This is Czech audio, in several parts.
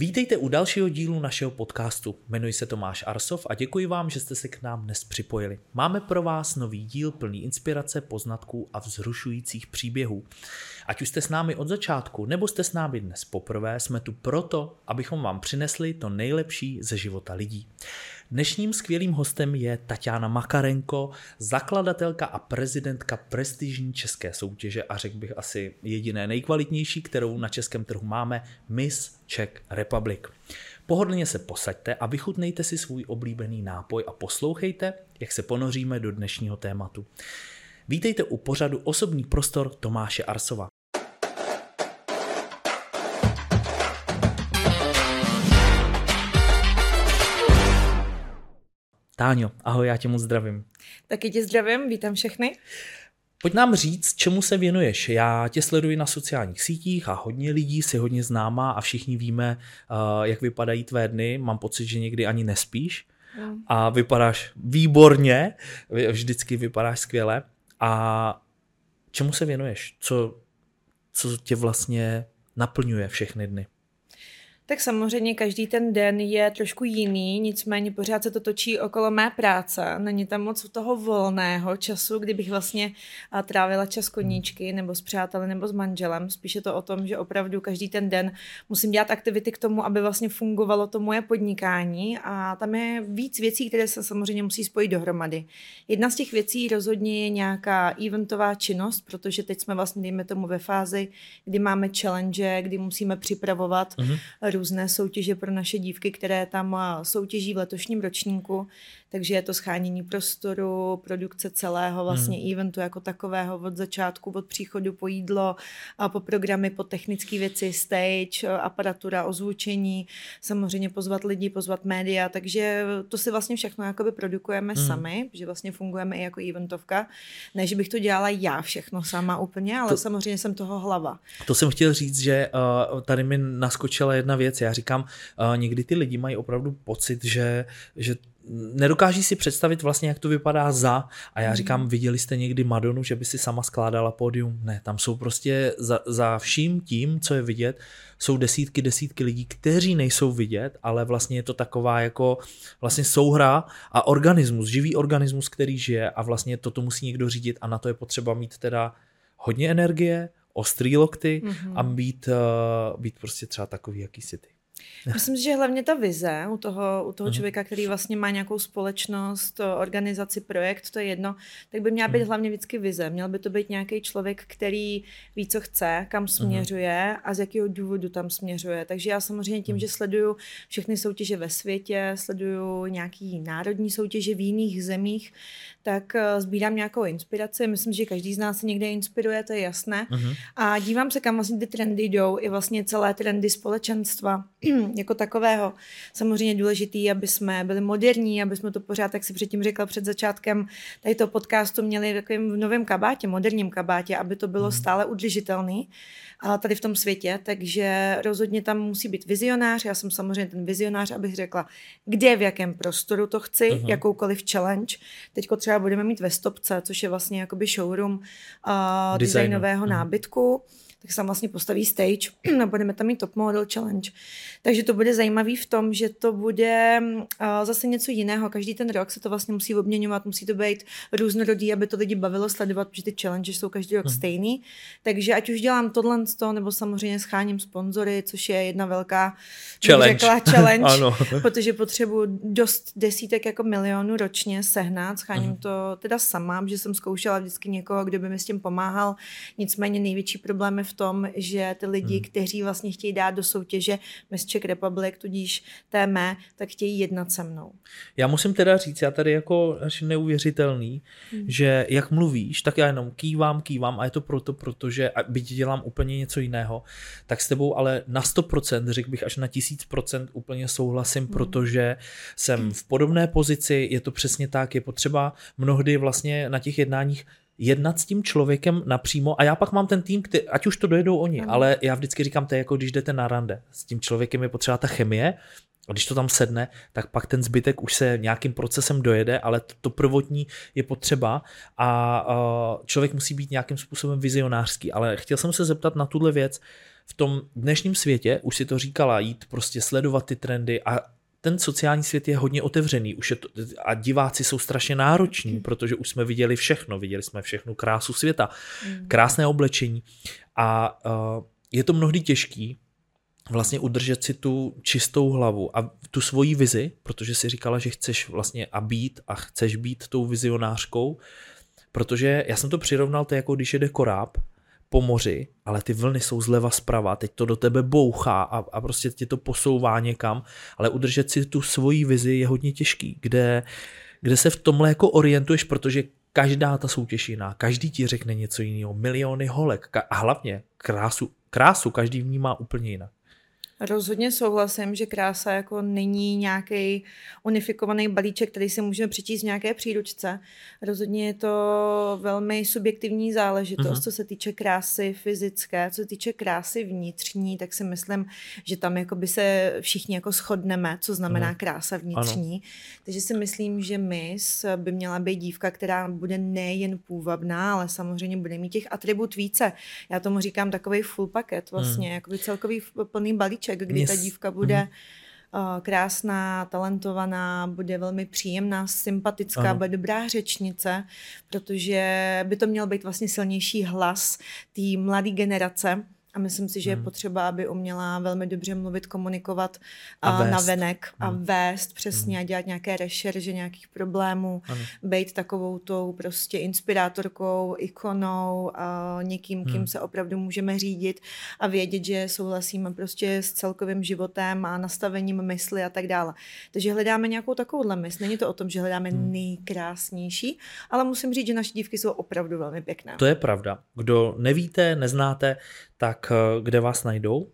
Vítejte u dalšího dílu našeho podcastu. Jmenuji se Tomáš Arsov a děkuji vám, že jste se k nám dnes připojili. Máme pro vás nový díl plný inspirace, poznatků a vzrušujících příběhů. Ať už jste s námi od začátku, nebo jste s námi dnes poprvé, jsme tu proto, abychom vám přinesli to nejlepší ze života lidí. Dnešním skvělým hostem je Tatiana Makarenko, zakladatelka a prezidentka prestižní české soutěže a řekl bych asi jediné nejkvalitnější, kterou na českém trhu máme, Miss Czech Republic. Pohodlně se posaďte a vychutnejte si svůj oblíbený nápoj a poslouchejte, jak se ponoříme do dnešního tématu. Vítejte u pořadu Osobní prostor Tomáše Arsova. Táňo, ahoj, já tě moc zdravím. Taky tě zdravím, vítám všechny. Pojď nám říct, čemu se věnuješ. Já tě sleduji na sociálních sítích a hodně lidí si hodně známá a všichni víme, eh, jak vypadají tvé dny. Mám pocit, že někdy ani nespíš mm. a vypadáš výborně, vždycky vypadáš skvěle. A čemu se věnuješ? Co, co tě vlastně naplňuje všechny dny? Tak samozřejmě každý ten den je trošku jiný, nicméně pořád se to točí okolo mé práce. Není tam moc toho volného času, kdybych vlastně trávila čas koníčky nebo s přáteli nebo s manželem. Spíše to o tom, že opravdu každý ten den musím dělat aktivity k tomu, aby vlastně fungovalo to moje podnikání a tam je víc věcí, které se samozřejmě musí spojit dohromady. Jedna z těch věcí rozhodně je nějaká eventová činnost, protože teď jsme vlastně, dejme tomu, ve fázi, kdy máme challenge, kdy musíme připravovat mm-hmm různé soutěže pro naše dívky, které tam soutěží v letošním ročníku takže je to schánění prostoru, produkce celého vlastně hmm. eventu jako takového od začátku, od příchodu po jídlo, a po programy, po technické věci, stage, aparatura, ozvučení, samozřejmě pozvat lidi, pozvat média, takže to si vlastně všechno jakoby produkujeme hmm. sami, že vlastně fungujeme i jako eventovka. Ne, že bych to dělala já všechno sama úplně, ale to, samozřejmě jsem toho hlava. To jsem chtěl říct, že uh, tady mi naskočila jedna věc. Já říkám, uh, někdy ty lidi mají opravdu pocit, že, že nedokáží si představit vlastně, jak to vypadá za. A já hmm. říkám, viděli jste někdy Madonu, že by si sama skládala pódium? Ne, tam jsou prostě za, za vším tím, co je vidět, jsou desítky, desítky lidí, kteří nejsou vidět, ale vlastně je to taková jako vlastně souhra a organismus, živý organismus, který žije a vlastně toto musí někdo řídit a na to je potřeba mít teda hodně energie, ostrý lokty mm-hmm. a být, uh, být prostě třeba takový, jaký si ty. Myslím si, že hlavně ta vize u toho, u toho člověka, který vlastně má nějakou společnost, organizaci, projekt, to je jedno, tak by měla být hlavně vždycky vize. Měl by to být nějaký člověk, který ví, co chce, kam směřuje a z jakého důvodu tam směřuje. Takže já samozřejmě tím, že sleduju všechny soutěže ve světě, sleduju nějaký národní soutěže v jiných zemích, tak eh, sbírám nějakou inspiraci. Myslím, že každý z nás se někde inspiruje, to je jasné. A dívám se, kam vlastně ty trendy jdou, i vlastně celé trendy společenstva jako takového. Samozřejmě důležitý, aby jsme byli moderní, aby jsme to pořád, jak si předtím řekla před začátkem tady toho podcastu, měli v takovém novém kabátě, moderním kabátě, aby to bylo uh-huh. stále udržitelný tady v tom světě, takže rozhodně tam musí být vizionář. Já jsem samozřejmě ten vizionář, abych řekla, kde, v jakém prostoru to chci, uh-huh. jakoukoliv challenge. Teďko třeba budeme mít ve Stopce, což je vlastně jakoby showroom uh, designového uh-huh. nábytku tak se tam vlastně postaví stage a budeme tam mít top model challenge. Takže to bude zajímavý v tom, že to bude uh, zase něco jiného. Každý ten rok se to vlastně musí obměňovat, musí to být různorodý, aby to lidi bavilo sledovat, protože ty challenge jsou každý rok hmm. stejný. Takže ať už dělám tohle, nebo samozřejmě scháním sponzory, což je jedna velká challenge, řekla, challenge ano. protože potřebuji dost desítek jako milionů ročně sehnat. Scháním hmm. to teda sama, že jsem zkoušela vždycky někoho, kdo by mi s tím pomáhal. Nicméně největší problém je v tom, že ty lidi, hmm. kteří vlastně chtějí dát do soutěže Miss Czech Republic, tudíž té mé, tak chtějí jednat se mnou. Já musím teda říct, já tady jako až neuvěřitelný, hmm. že jak mluvíš, tak já jenom kývám, kývám a je to proto, protože byť dělám úplně něco jiného, tak s tebou ale na 100%, řekl bych až na 1000% úplně souhlasím, hmm. protože jsem v podobné pozici, je to přesně tak, je potřeba mnohdy vlastně na těch jednáních jednat s tím člověkem napřímo a já pak mám ten tým, který, ať už to dojedou oni, ano. ale já vždycky říkám, to je jako když jdete na rande. S tím člověkem je potřeba ta chemie A když to tam sedne, tak pak ten zbytek už se nějakým procesem dojede, ale to, to prvotní je potřeba a uh, člověk musí být nějakým způsobem vizionářský. Ale chtěl jsem se zeptat na tuhle věc. V tom dnešním světě, už si to říkala, jít prostě sledovat ty trendy a ten sociální svět je hodně otevřený už je to, a diváci jsou strašně nároční, protože už jsme viděli všechno, viděli jsme všechnu krásu světa, mm. krásné oblečení a uh, je to mnohdy těžký vlastně udržet si tu čistou hlavu a tu svoji vizi, protože si říkala, že chceš vlastně a být a chceš být tou vizionářkou, protože já jsem to přirovnal to jako když jede koráb po moři, ale ty vlny jsou zleva zprava, teď to do tebe bouchá a, a prostě tě to posouvá někam, ale udržet si tu svoji vizi je hodně těžký, kde, kde se v tomhle jako orientuješ, protože každá ta soutěž jiná, každý ti řekne něco jiného, miliony holek a hlavně krásu, krásu každý vnímá úplně jinak. Rozhodně souhlasím, že krása jako není nějaký unifikovaný balíček, který si můžeme přečíst v nějaké příručce. Rozhodně je to velmi subjektivní záležitost, uh-huh. co se týče krásy fyzické, co se týče krásy vnitřní, tak si myslím, že tam jako by se všichni jako shodneme, co znamená uh-huh. krása vnitřní. Ano. Takže si myslím, že mis by měla být dívka, která bude nejen půvabná, ale samozřejmě bude mít těch atribut více. Já tomu říkám takový full paket vlastně, uh-huh. jakoby celkový plný balíček balíček, kdy yes. ta dívka bude mm-hmm. krásná, talentovaná, bude velmi příjemná, sympatická, ano. bude dobrá řečnice, protože by to měl být vlastně silnější hlas té mladé generace, a myslím si, že je hmm. potřeba, aby uměla velmi dobře mluvit, komunikovat a, a na venek a hmm. vést přesně hmm. a dělat nějaké rešerže nějakých problémů, ano. být takovou tou prostě inspirátorkou, ikonou, a někým, kým hmm. se opravdu můžeme řídit a vědět, že souhlasíme prostě s celkovým životem a nastavením mysli a tak dále. Takže hledáme nějakou takovouhle mysl. Není to o tom, že hledáme hmm. nejkrásnější, ale musím říct, že naše dívky jsou opravdu velmi pěkné. To je pravda. Kdo nevíte, neznáte, tak eh, kde vás najdou?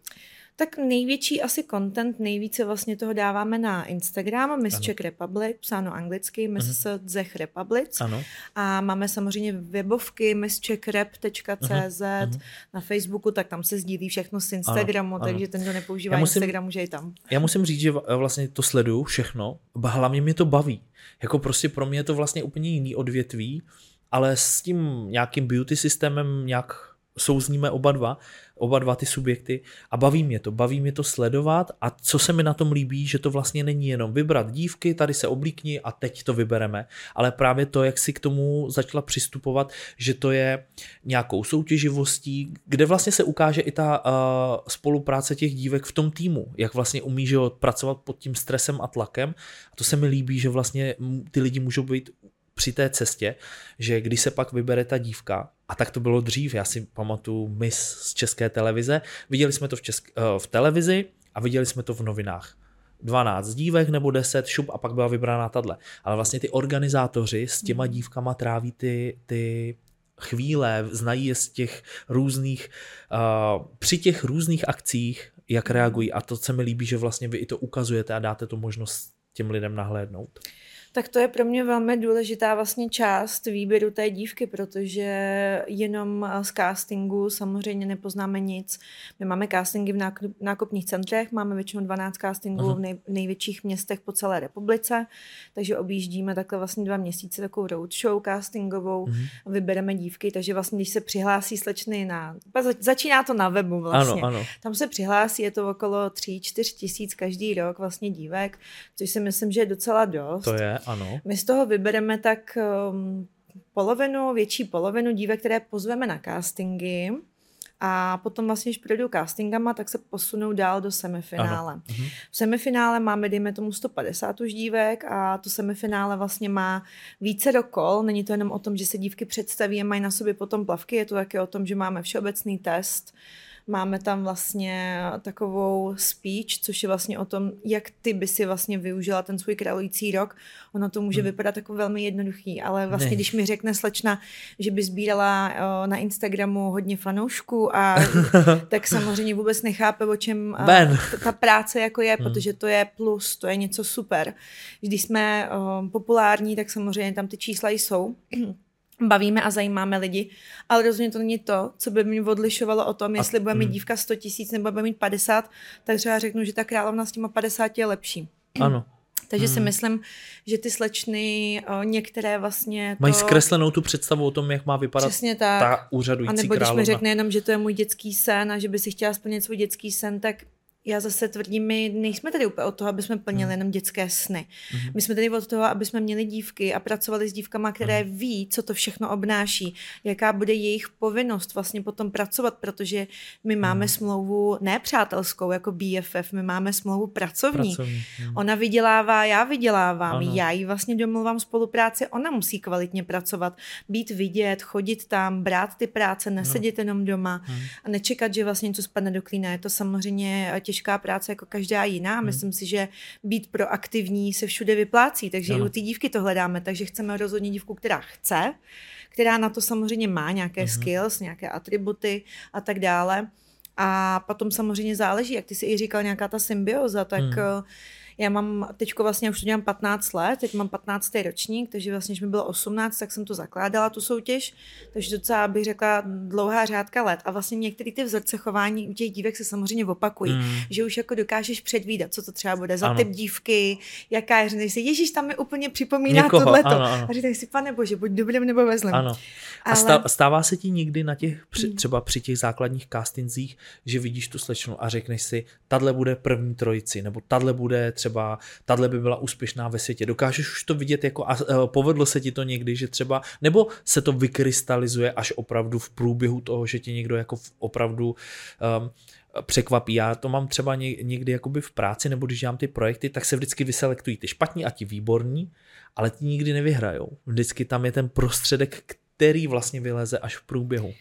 Tak největší asi content, nejvíce vlastně toho dáváme na Instagram, Miss ano. Czech Republic, psáno anglicky, Miss uh-huh. Czech Republic. Ano. A máme samozřejmě webovky misscheckrep.cz, uh-huh. na Facebooku, tak tam se sdílí všechno z Instagramu, ano. takže ten, kdo nepoužívá musím, Instagram, může i tam. Já musím říct, že vlastně to sleduju všechno, hlavně mě to baví. Jako prostě pro mě je to vlastně úplně jiný odvětví, ale s tím nějakým beauty systémem nějak souzníme oba dva, oba dva ty subjekty. A baví mě to, baví mě to sledovat a co se mi na tom líbí, že to vlastně není jenom vybrat dívky, tady se oblíkni a teď to vybereme, ale právě to, jak si k tomu začala přistupovat, že to je nějakou soutěživostí, kde vlastně se ukáže i ta uh, spolupráce těch dívek v tom týmu, jak vlastně umí že pracovat pod tím stresem a tlakem. A to se mi líbí, že vlastně ty lidi můžou být při té cestě, že když se pak vybere ta dívka, a tak to bylo dřív, já si pamatuju mis z české televize, viděli jsme to v, česk- eh, v televizi a viděli jsme to v novinách. 12 dívek nebo 10 šup a pak byla vybrána tadle. Ale vlastně ty organizátoři s těma hmm. dívkama tráví ty, ty chvíle, znají je z těch různých, uh, při těch různých akcích, jak reagují a to se mi líbí, že vlastně vy i to ukazujete a dáte tu možnost těm lidem nahlédnout. Tak to je pro mě velmi důležitá vlastně část výběru té dívky, protože jenom z castingu samozřejmě nepoznáme nic. My máme castingy v nákupních centrech, máme většinou 12 castingů uh-huh. v nej, největších městech po celé republice, takže objíždíme takhle vlastně dva měsíce takovou roadshow castingovou, uh-huh. vybereme dívky, takže vlastně když se přihlásí slečny na, začíná to na webu vlastně, ano, ano. tam se přihlásí, je to okolo 3-4 tisíc každý rok vlastně dívek, což si myslím, že je docela dost. To je, ano. My z toho vybereme tak um, polovinu, větší polovinu dívek, které pozveme na castingy. A potom vlastně, když projdou castingama, tak se posunou dál do semifinále. Ano. Mhm. V semifinále máme, dejme tomu, 150 už dívek a to semifinále vlastně má více do kol. Není to jenom o tom, že se dívky představí a mají na sobě potom plavky, je to také o tom, že máme všeobecný test, Máme tam vlastně takovou speech, což je vlastně o tom, jak ty by si vlastně využila ten svůj králující rok. Ono to může hmm. vypadat jako velmi jednoduchý, ale vlastně, ne. když mi řekne slečna, že by sbírala na Instagramu hodně fanoušků a tak samozřejmě vůbec nechápe, o čem ben. ta práce jako je, hmm. protože to je plus, to je něco super. Když jsme populární, tak samozřejmě tam ty čísla jsou. bavíme a zajímáme lidi, ale rozhodně to není to, co by mě odlišovalo o tom, jestli bude mít mm. dívka 100 tisíc nebo bude mít 50, tak třeba řeknu, že ta královna s těma 50 je lepší. Ano. Takže hmm. si myslím, že ty slečny o, některé vlastně to... Mají zkreslenou tu představu o tom, jak má vypadat Přesně tak. ta úřadující A nebo když královna. mi řekne jenom, že to je můj dětský sen a že by si chtěla splnit svůj dětský sen, tak já zase tvrdím, my nejsme tady úplně od toho, aby jsme plnili hmm. jenom dětské sny. Hmm. My jsme tady od toho, aby jsme měli dívky a pracovali s dívkama, které hmm. ví, co to všechno obnáší, jaká bude jejich povinnost vlastně potom pracovat, protože my máme hmm. smlouvu ne přátelskou jako BFF, my máme smlouvu pracovní. pracovní. Hmm. Ona vydělává, já vydělávám, ano. já jí vlastně domluvám spolupráci, ona musí kvalitně pracovat, být vidět, chodit tam, brát ty práce, nesedět no. jenom doma hmm. a nečekat, že vlastně něco spadne do klína. Je to samozřejmě těžké těžká práce jako každá jiná. Hmm. Myslím si, že být proaktivní se všude vyplácí, takže ano. i u té dívky to hledáme, takže chceme rozhodně dívku, která chce, která na to samozřejmě má nějaké hmm. skills, nějaké atributy a tak dále. A potom samozřejmě záleží, jak ty si i říkal, nějaká ta symbioza, tak hmm já mám, teďko vlastně už to dělám 15 let, teď mám 15. ročník, takže vlastně, když mi bylo 18, tak jsem to zakládala, tu soutěž, takže docela bych řekla dlouhá řádka let. A vlastně některé ty vzorce chování u těch dívek se samozřejmě opakují, mm. že už jako dokážeš předvídat, co to třeba bude za ano. typ dívky, jaká je, že si, Ježíš, tam mi úplně připomíná Někoho, tohleto. Ano, ano. A říkáš si, pane bože, buď dobrým nebo ve. Ano. A Ale... stává se ti někdy na těch, při, mm. třeba při těch základních castingzích, že vidíš tu slečnu a řekneš si, tadle bude první trojici, nebo tadle bude třeba tahle by byla úspěšná ve světě. Dokážeš už to vidět jako a e, povedlo se ti to někdy, že třeba, nebo se to vykrystalizuje až opravdu v průběhu toho, že ti někdo jako opravdu um, překvapí. Já to mám třeba někdy jakoby v práci, nebo když dělám ty projekty, tak se vždycky vyselektují ty špatní a ti výborní, ale ti nikdy nevyhrajou. Vždycky tam je ten prostředek, který vlastně vyleze až v průběhu.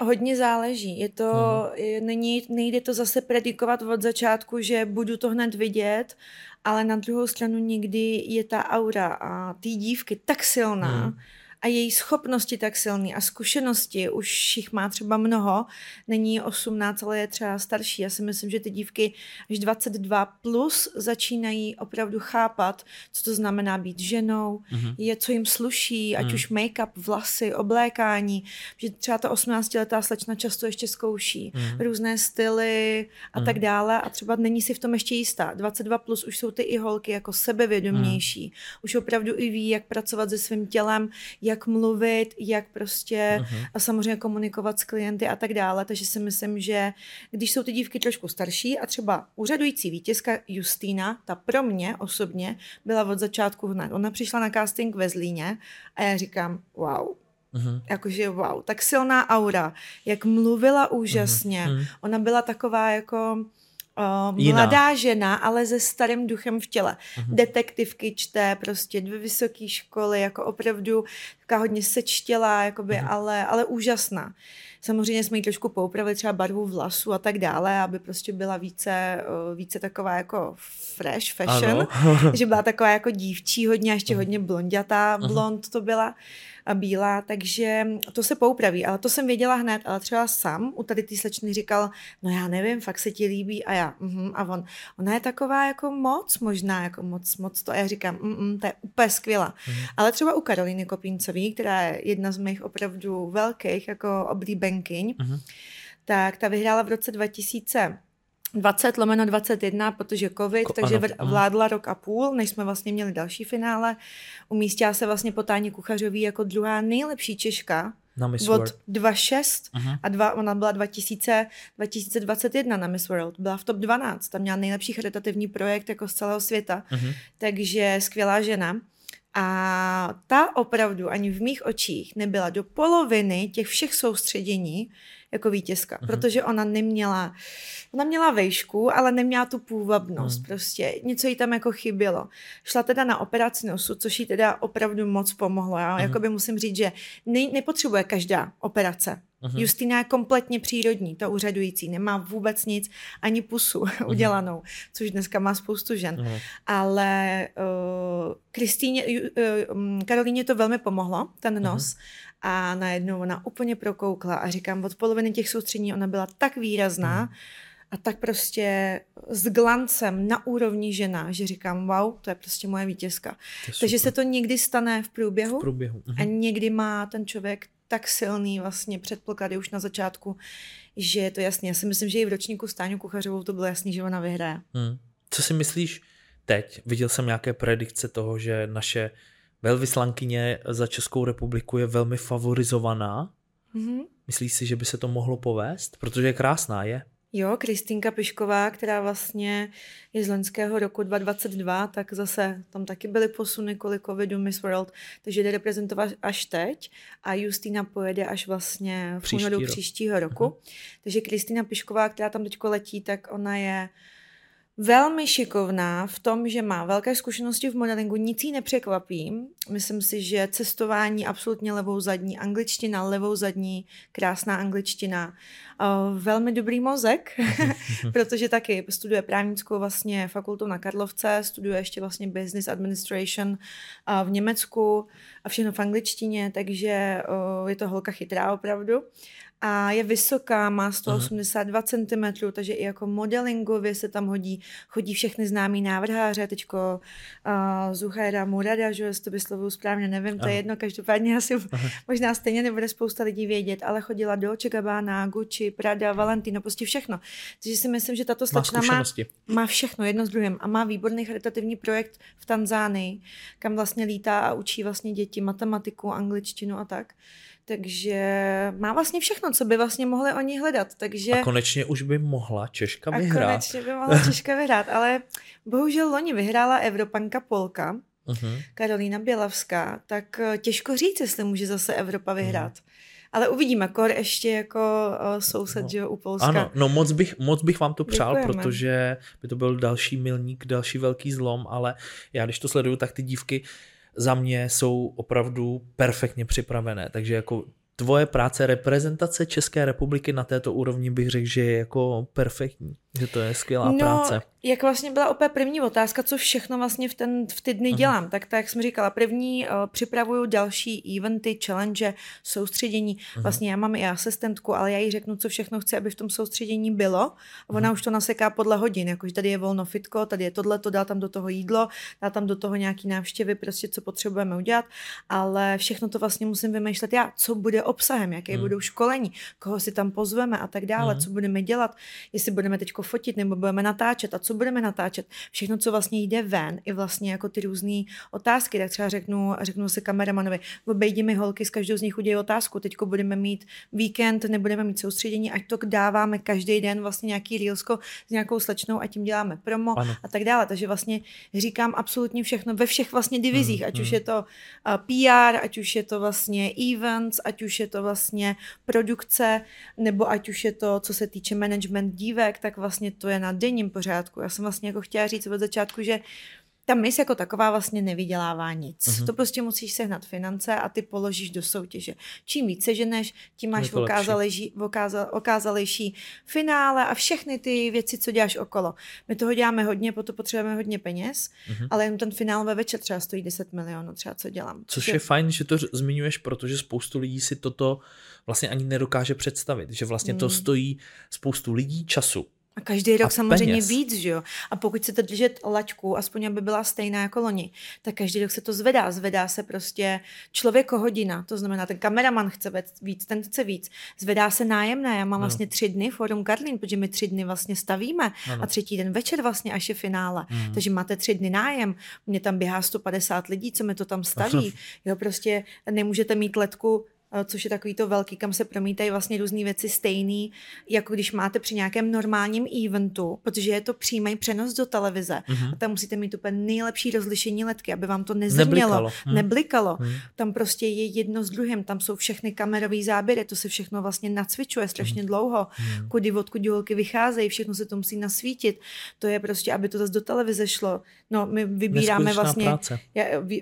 Hodně záleží. Je to, hmm. není, nejde to zase predikovat od začátku, že budu to hned vidět, ale na druhou stranu někdy je ta aura a ty dívky tak silná, hmm a její schopnosti tak silný a zkušenosti, už jich má třeba mnoho, není 18, ale je třeba starší. Já si myslím, že ty dívky až 22 plus začínají opravdu chápat, co to znamená být ženou, mm-hmm. je, co jim sluší, ať mm. už make-up, vlasy, oblékání, že třeba ta 18-letá slečna často ještě zkouší mm. různé styly a mm. tak dále a třeba není si v tom ještě jistá. 22 plus už jsou ty i holky jako sebevědomější, mm. už opravdu i ví, jak pracovat se svým tělem, jak mluvit, jak prostě uh-huh. a samozřejmě komunikovat s klienty a tak dále. Takže si myslím, že když jsou ty dívky trošku starší a třeba úřadující vítězka Justýna, ta pro mě osobně byla od začátku hned. Ona přišla na casting ve Zlíně a já říkám, wow, Uh-huh. Jakože wow, tak silná aura, jak mluvila úžasně. Uh-huh. Ona byla taková jako uh, mladá žena, ale se starým duchem v těle. Uh-huh. Detektivky čte, prostě dvě vysoké školy, jako opravdu taková hodně sečtělá, jakoby, uh-huh. ale, ale úžasná. Samozřejmě jsme jí trošku poupravili třeba barvu vlasu a tak dále, aby prostě byla více, více taková jako fresh fashion, že byla taková jako dívčí hodně, ještě hodně blondětá blond to byla a bílá, takže to se poupraví, ale to jsem věděla hned, ale třeba sám u tady ty slečny říkal, no já nevím, fakt se ti líbí a já, uh-huh, a on, ona je taková jako moc možná, jako moc, moc to a já říkám, mm, to je úplně skvělá. Uh-huh. Ale třeba u Karoliny Kopíncové, která je jedna z mých opravdu velkých jako oblíbenkyň, uh-huh. tak ta vyhrála v roce 2000 20 lomeno 21, protože covid, Ko, takže ano, vládla rok a půl, než jsme vlastně měli další finále. Umístila se vlastně po Táně Kuchařový jako druhá nejlepší Češka na Miss od 2.6 uh-huh. a dva, ona byla 2000, 2021 na Miss World. Byla v top 12, tam měla nejlepší charitativní projekt jako z celého světa, uh-huh. takže skvělá žena. A ta opravdu ani v mých očích nebyla do poloviny těch všech soustředění, jako vítězka, mm-hmm. protože ona neměla, ona měla vejšku, ale neměla tu půvabnost, mm. prostě něco jí tam jako chybělo. Šla teda na operaci nosu, což jí teda opravdu moc pomohlo. Já mm-hmm. jakoby musím říct, že ne, nepotřebuje každá operace. Uh-huh. Justina je kompletně přírodní, to úřadující, nemá vůbec nic, ani pusu uh-huh. udělanou, což dneska má spoustu žen. Uh-huh. Ale uh, Kristýně, uh, Karolíně to velmi pomohlo, ten nos. Uh-huh a najednou ona úplně prokoukla a říkám, od poloviny těch soustřední ona byla tak výrazná, mm. a tak prostě s glancem na úrovni žena, že říkám, wow, to je prostě moje vítězka. Takže se to někdy stane v průběhu, v průběhu. a někdy má ten člověk tak silný vlastně předpoklady už na začátku, že je to jasný. Já si myslím, že i v ročníku Stáňu Kuchařovou to bylo jasný, že ona vyhraje. Hmm. Co si myslíš teď? Viděl jsem nějaké predikce toho, že naše velvyslankyně za Českou republiku je velmi favorizovaná. Mm-hmm. Myslíš si, že by se to mohlo povést? Protože je krásná, je? Jo, Kristýnka Pišková, která vlastně je z loňského roku 2022, tak zase tam taky byly posuny kvůli covidu Miss World, takže jde reprezentovat až teď a Justina pojede až vlastně v únoru rok. příštího roku. Uh-huh. Takže Kristýna Pišková, která tam teď letí, tak ona je velmi šikovná v tom, že má velké zkušenosti v modelingu, nic jí nepřekvapí. Myslím si, že cestování absolutně levou zadní, angličtina levou zadní, krásná angličtina, uh, velmi dobrý mozek, protože taky studuje právnickou vlastně fakultu na Karlovce, studuje ještě vlastně business administration uh, v Německu a všechno v angličtině, takže uh, je to holka chytrá opravdu a je vysoká, má 182 uh-huh. cm, takže i jako modelingově se tam hodí, chodí všechny známý návrháře, teďko uh, Zuhaira Murada, že to vyslovuju správně, nevím, to je jedno, každopádně asi možná stejně nebude spousta lidí vědět, ale chodila do Gabbana, Gucci, Prada, Valentino, prostě všechno. Takže si myslím, že tato slečna má, má všechno jedno s druhým a má výborný charitativní projekt v Tanzánii, kam vlastně lítá a učí vlastně děti matematiku, angličtinu a tak. Takže má vlastně všechno, co by vlastně mohli oni hledat. Takže... A konečně už by mohla Češka vyhrát. A konečně by mohla Češka vyhrát, ale bohužel loni vyhrála Evropanka Polka, uh-huh. Karolína Bělavská, tak eh, těžko říct, jestli může zase Evropa vyhrát. Uh-huh. Ale uvidíme, kor ještě jako uh, soused, no. že u Polska. Ano, no moc bych, moc bych vám to přál, Děkujeme. protože by to byl další milník, další velký zlom, ale já když to sleduju, tak ty dívky za mě jsou opravdu perfektně připravené. Takže jako tvoje práce reprezentace České republiky na této úrovni bych řekl, že je jako perfektní, že to je skvělá no, práce jak vlastně byla opět první otázka, co všechno vlastně v, ten, v ty dny uh-huh. dělám, tak tak jak jsem říkala, první uh, připravuju další eventy, challenge, soustředění. Uh-huh. Vlastně já mám i asistentku, ale já jí řeknu, co všechno chci, aby v tom soustředění bylo. A ona uh-huh. už to naseká podle hodin, jakože tady je volno fitko, tady je tohle, to dá tam do toho jídlo, dá tam do toho nějaký návštěvy, prostě co potřebujeme udělat, ale všechno to vlastně musím vymýšlet já, co bude obsahem, jaké uh-huh. budou školení, koho si tam pozveme a tak dále, uh-huh. co budeme dělat, jestli budeme teď fotit nebo budeme natáčet a co budeme natáčet, všechno, co vlastně jde ven, i vlastně jako ty různé otázky, tak třeba řeknu, řeknu se kameramanovi, obejdi mi holky, s každou z nich udělej otázku, teďko budeme mít víkend, nebudeme mít soustředění, ať to dáváme každý den vlastně nějaký reelsko s nějakou slečnou a tím děláme promo ano. a tak dále. Takže vlastně říkám absolutně všechno ve všech vlastně divizích, mm, ať mm. už je to uh, PR, ať už je to vlastně events, ať už je to vlastně produkce, nebo ať už je to, co se týče management dívek, tak vlastně to je na denním pořádku. Já jsem vlastně jako chtěla říct od začátku, že ta mis jako taková vlastně nevydělává nic. Uh-huh. To prostě musíš sehnat finance a ty položíš do soutěže. Čím více seženeš, tím máš okázalejší, okázal, okázalejší finále a všechny ty věci, co děláš okolo. My toho děláme hodně, proto potřebujeme hodně peněz, uh-huh. ale jen ten finál ve večer třeba stojí 10 milionů, třeba co dělám. Což je fajn, že to zmiňuješ, protože spoustu lidí si toto vlastně ani nedokáže představit, že vlastně hmm. to stojí spoustu lidí času a každý rok a samozřejmě peněz. víc, že jo. A pokud chcete držet laťku, aspoň aby byla stejná jako loni, tak každý rok se to zvedá. Zvedá se prostě člověko hodina, to znamená, ten kameraman chce víc, ten chce víc. Zvedá se nájemné, já mám no. vlastně tři dny Forum Karlín, protože my tři dny vlastně stavíme ano. a třetí den večer vlastně až je finále. Mm. Takže máte tři dny nájem, mě tam běhá 150 lidí, co mi to tam staví. Jo, prostě nemůžete mít letku což je takový to velký, kam se promítají vlastně různé věci stejný, jako když máte při nějakém normálním eventu, protože je to přímý přenos do televize mm-hmm. a tam musíte mít úplně nejlepší rozlišení letky, aby vám to nezrnělo, neblikalo. Mm. neblikalo. Mm. Tam prostě je jedno s druhým, tam jsou všechny kamerové záběry, to se všechno vlastně nacvičuje strašně mm. dlouho, mm. kudy odkud holky vycházejí, všechno se to musí nasvítit. To je prostě, aby to zase do televize šlo. No, my vybíráme vlastně práce.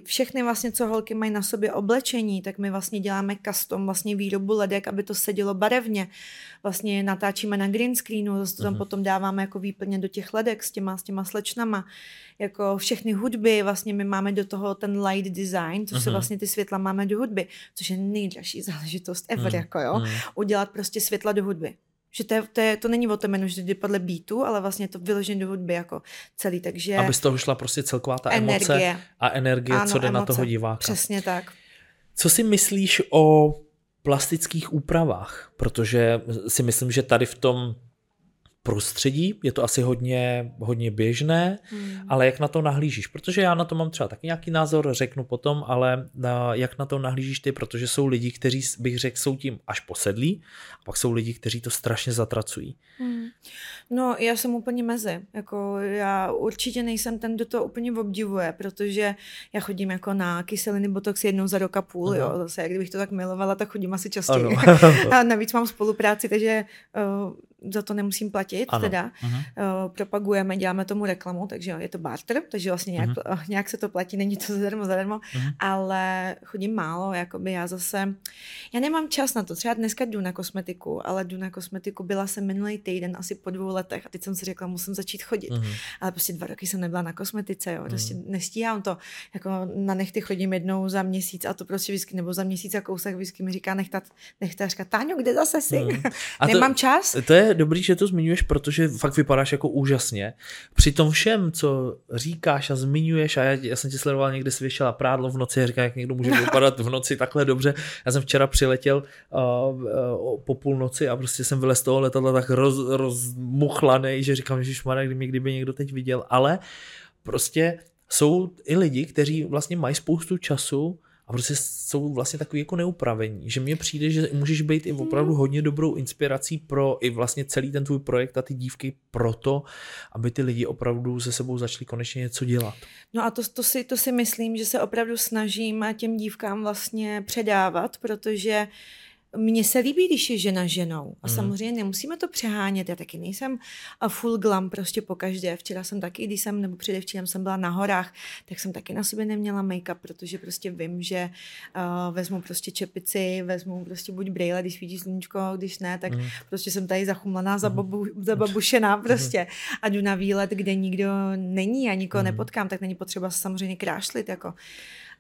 všechny vlastně, co holky mají na sobě oblečení, tak my vlastně děláme custom vlastně výrobu ledek, aby to sedělo barevně. Vlastně natáčíme na green screenu, zase to tam uh-huh. potom dáváme jako výplně do těch ledek s těma, s těma slečnama. Jako všechny hudby, vlastně my máme do toho ten light design, což uh-huh. se vlastně ty světla máme do hudby, což je nejdražší záležitost ever, uh-huh. jako jo. Uh-huh. Udělat prostě světla do hudby Že to, je, to, je, to není o tom jenom, že jde podle beatu, ale vlastně to vyložené do hudby jako celý, takže... Aby z toho šla prostě celková ta energie. emoce a energie, ano, co jde emoce, na toho diváka. Přesně tak. Co si myslíš o plastických úpravách? Protože si myslím, že tady v tom prostředí, je to asi hodně, hodně běžné, hmm. ale jak na to nahlížíš? Protože já na to mám třeba taky nějaký názor, řeknu potom, ale na, jak na to nahlížíš ty, protože jsou lidi, kteří bych řekl, jsou tím až posedlí, a pak jsou lidi, kteří to strašně zatracují. Hmm. No, já jsem úplně mezi. Jako já určitě nejsem ten, kdo to úplně obdivuje, protože já chodím jako na kyseliny botox jednou za rok a půl, jo. Zase, kdybych to tak milovala, tak chodím asi častěji. a navíc mám spolupráci, takže uh, za to nemusím platit, ano. teda. Uh-huh. Uh, propagujeme, děláme tomu reklamu, takže je to barter, takže vlastně nějak, uh-huh. nějak se to platí, není to zadarmo, zadarmo, uh-huh. ale chodím málo, jakoby já zase, já nemám čas na to, třeba dneska jdu na kosmetiku, ale jdu na kosmetiku, byla jsem minulý týden asi po dvou letech a teď jsem si řekla, musím začít chodit, uh-huh. ale prostě dva roky jsem nebyla na kosmetice, jo, prostě uh-huh. nestíhám to, jako na nechty chodím jednou za měsíc a to prostě vždycky, nebo za měsíc a kousek vždycky mi říká nechtat, nechtařka, Táňo, kde zase jsi? Uh-huh. A Nemám to, čas. To je dobrý, že to zmiňuješ, protože fakt vypadáš jako úžasně. Při tom všem, co říkáš a zmiňuješ, a já, já jsem ti sledoval někde svěšela prádlo v noci a říkám, jak někdo může vypadat v noci takhle dobře. Já jsem včera přiletěl uh, uh, po půlnoci a prostě jsem vylez z toho letadla tak roz, rozmuchlaný, že říkám, že šmarek, kdyby, kdyby někdo teď viděl. Ale prostě jsou i lidi, kteří vlastně mají spoustu času a prostě jsou vlastně takový jako neupravení, že mně přijde, že můžeš být i opravdu hodně dobrou inspirací pro i vlastně celý ten tvůj projekt a ty dívky pro to, aby ty lidi opravdu se sebou začali konečně něco dělat. No a to, to, si, to si myslím, že se opravdu snažím těm dívkám vlastně předávat, protože uh, mně se líbí, když je žena ženou. A mm. samozřejmě nemusíme to přehánět. Já taky nejsem a full glam prostě po každé. Včera jsem taky, když jsem, nebo předevčírem jsem byla na horách, tak jsem taky na sobě neměla make-up, protože prostě vím, že uh, vezmu prostě čepici, vezmu prostě buď brýle, když vidíš sluníčko, když ne, tak mm. prostě jsem tady zachumlaná, zababu, mhm. zababušená mhm. prostě. A jdu na výlet, kde nikdo není a nikoho mm. nepotkám, tak není potřeba samozřejmě krášlit. Jako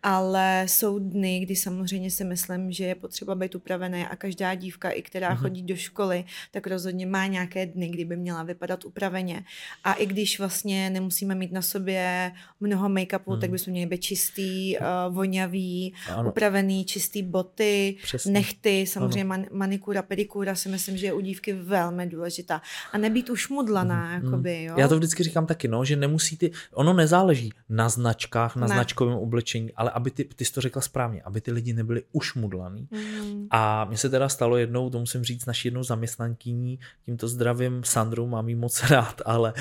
ale jsou dny, kdy samozřejmě si myslím, že je potřeba být upravené a každá dívka, i která mm-hmm. chodí do školy, tak rozhodně má nějaké dny, kdy by měla vypadat upraveně. A i když vlastně nemusíme mít na sobě mnoho make-upu, mm. tak bychom měli být čistý, uh, vonavý, ano. upravený, čistý boty, Přesně. nechty, samozřejmě man, manikura, pedikura si myslím, že je u dívky velmi důležitá. A nebýt ušmudlaná, mm. jakoby, jo. Já to vždycky říkám taky, no, že nemusí ty, ono nezáleží na značkách, na ne. značkovém oblečení, ale aby ty, ty jsi to řekla správně, aby ty lidi nebyli ušmudlaný. Mm. A mně se teda stalo jednou, to musím říct, naší jednou zaměstnankyní, tímto zdravím Sandru, mám jí moc rád, ale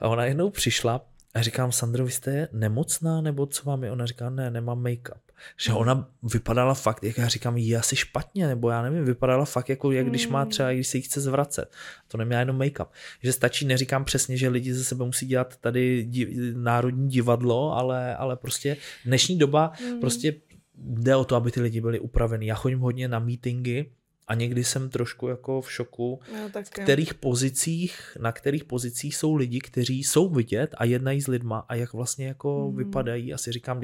ona jednou přišla a říkám, Sandro, vy jste nemocná, nebo co vám je? Ona říká, ne, nemám make-up. Že ona vypadala fakt, jak já říkám, je asi špatně, nebo já nevím, vypadala fakt jako, jak když má třeba, když se jí chce zvracet. To neměla jenom make-up. Že stačí, neříkám přesně, že lidi ze sebe musí dělat tady div, národní divadlo, ale, ale prostě dnešní doba mm. prostě jde o to, aby ty lidi byli upravení. Já chodím hodně na meetingy, a někdy jsem trošku jako v šoku, no, v kterých pozicích, na kterých pozicích jsou lidi, kteří jsou vidět a jednají s lidma a jak vlastně jako mm. vypadají. Asi říkám,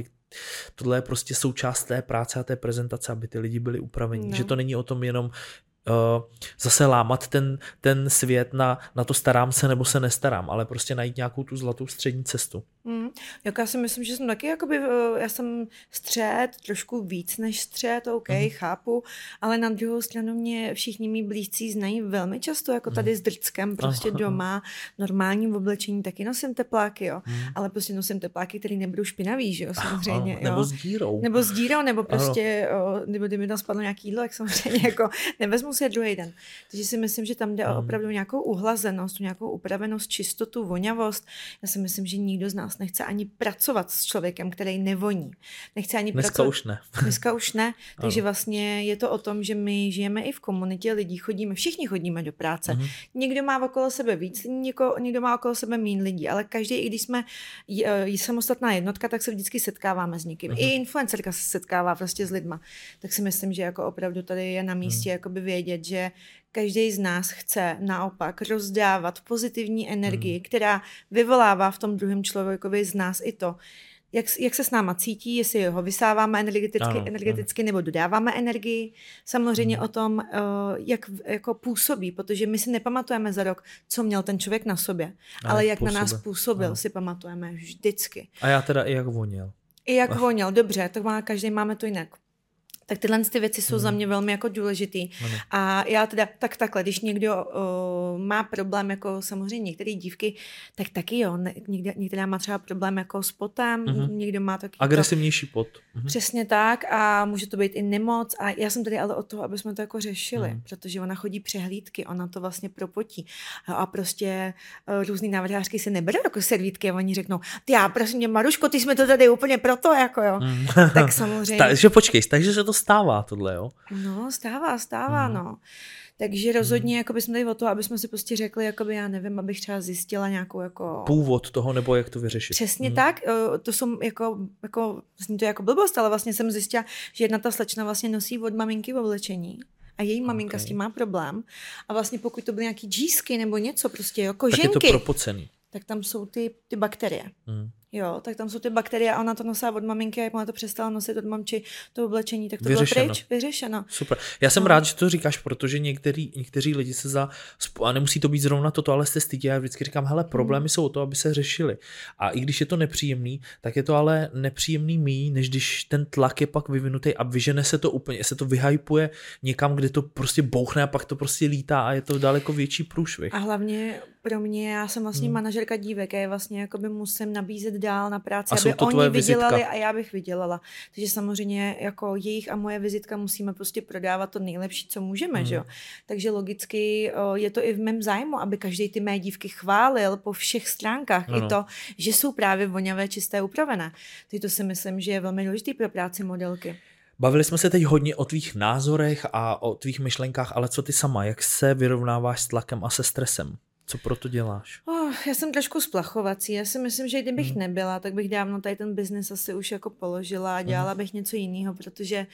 tohle je prostě součást té práce a té prezentace, aby ty lidi byli upraveni. No. Že to není o tom jenom zase lámat ten, ten svět na, na to starám se nebo se nestarám, ale prostě najít nějakou tu zlatou střední cestu. Mm, jak já si myslím, že jsem taky, jakoby, uh, já jsem střed, trošku víc než střed, OK, mm. chápu, ale na druhou stranu mě všichni mý blízcí znají velmi často, jako tady mm. s drckem, prostě Aha. doma, normálním oblečení, taky nosím tepláky, jo, mm. ale prostě nosím tepláky, které nebudou špinavý, že jo, samozřejmě. Aha, nebo jo. s dírou. Nebo s dírou, nebo prostě, o, nebo kdyby tam spadlo nějaký jídlo, jak samozřejmě, jako nevezmu je druhý den. Takže si myslím, že tam jde mm. opravdu nějakou uhlazenost, nějakou upravenost, čistotu, vonavost. Já si myslím, že nikdo z nás nechce ani pracovat s člověkem, který nevoní. Nechce ani Dneska pracovat. už ne. Dneska už ne. Takže ano. vlastně je to o tom, že my žijeme i v komunitě lidí, chodíme, všichni chodíme do práce. Mm. Někdo má okolo sebe víc, někdo, někdo má okolo sebe méně lidí, ale každý, i když jsme je, samostatná jednotka, tak se vždycky setkáváme s někým. Mm. I influencerka se setkává prostě s lidma. Tak si myslím, že jako opravdu tady je na místě mm. jakoby vědět, že každý z nás chce naopak rozdávat pozitivní energii, hmm. která vyvolává v tom druhém člověkovi z nás i to, jak, jak se s náma cítí, jestli ho vysáváme energeticky, ano, energeticky ano. nebo dodáváme energii. Samozřejmě hmm. o tom, uh, jak jako působí, protože my si nepamatujeme za rok, co měl ten člověk na sobě, ale, ale jak působil. na nás působil, ano. si pamatujeme vždycky. A já teda i jak voněl. I jak voněl, dobře, to má, každý máme to jinak. Tak tyhle ty věci jsou mm. za mě velmi jako důležitý. Ano. A já teda, tak takhle, když někdo uh, má problém, jako samozřejmě některé dívky, tak taky jo, ne, někde, některá má třeba problém jako s potem, mm-hmm. někdo má taky... Agresivnější pot. Mm-hmm. Přesně tak a může to být i nemoc a já jsem tady ale od toho, aby jsme to jako řešili, mm. protože ona chodí přehlídky, ona to vlastně propotí a prostě uh, různý návrhářky se neberou jako servítky a oni řeknou, ty já prosím mě Maruško, ty jsme to tady úplně proto, jako jo. Mm. Tak samozřejmě. takže počkej, takže se to stává tohle, jo? No, stává, stává, mm. no. Takže rozhodně, mm. jako jsme tady o to, aby jsme si prostě řekli, jakoby, já nevím, abych třeba zjistila nějakou jako... Původ toho, nebo jak to vyřešit. Přesně mm. tak, to jsou jako, jako, zní to jako blbost, ale vlastně jsem zjistila, že jedna ta slečna vlastně nosí od maminky v oblečení a její maminka okay. s tím má problém. A vlastně pokud to byly nějaký džísky nebo něco, prostě jako tak ženky, je to propocený. tak tam jsou ty, ty bakterie. Mm. Jo, tak tam jsou ty bakterie a ona to nosila od maminky a jak ona to přestala nosit od mamči, to oblečení, tak to vyřešeno. bylo pryč, vyřešeno. Super. Já jsem no. rád, že to říkáš, protože některý, někteří lidi se za, a nemusí to být zrovna toto, ale se stydí. Já vždycky říkám, hele, problémy hmm. jsou o to, aby se řešili. A i když je to nepříjemný, tak je to ale nepříjemný mý, než když ten tlak je pak vyvinutý a vyžene se to úplně, se to vyhypuje někam, kde to prostě bouchne a pak to prostě lítá a je to daleko větší průšvih. A hlavně pro mě, já jsem vlastně hmm. manažerka dívek, já vlastně jakoby musím nabízet dál na práci, a aby oni vydělali vizitka. a já bych vydělala. Takže samozřejmě jako jejich a moje vizitka musíme prostě prodávat to nejlepší, co můžeme, hmm. že jo. Takže logicky je to i v mém zájmu, aby každý ty mé dívky chválil po všech stránkách. No, I to, že jsou právě voňavé, čisté, upravené. Takže to si myslím, že je velmi důležité pro práci modelky. Bavili jsme se teď hodně o tvých názorech a o tvých myšlenkách, ale co ty sama, jak se vyrovnáváš s tlakem a se stresem? Co pro to děláš? Oh, já jsem trošku splachovací. Já si myslím, že kdybych hmm. nebyla, tak bych dávno tady ten biznis asi už jako položila a dělala hmm. bych něco jiného, protože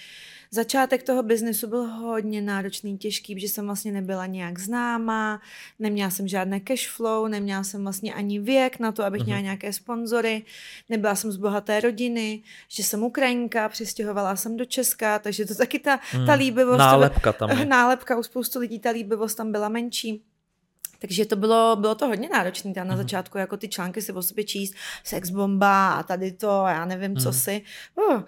začátek toho biznesu byl hodně náročný, těžký, protože jsem vlastně nebyla nějak známá, neměla jsem žádné cash flow, neměla jsem vlastně ani věk na to, abych hmm. měla nějaké sponzory, nebyla jsem z bohaté rodiny, že jsem Ukrajinka, přistěhovala jsem do Česka, takže to taky ta, hmm. ta líbivost. Nálepka tam je. Nálepka u spoustu lidí, ta líbivost tam byla menší. Takže to bylo, bylo to hodně náročné tam na mm. začátku, jako ty články si o sobě číst, sex bomba a tady to, já nevím, mm. co mhm. si. Uh, uh,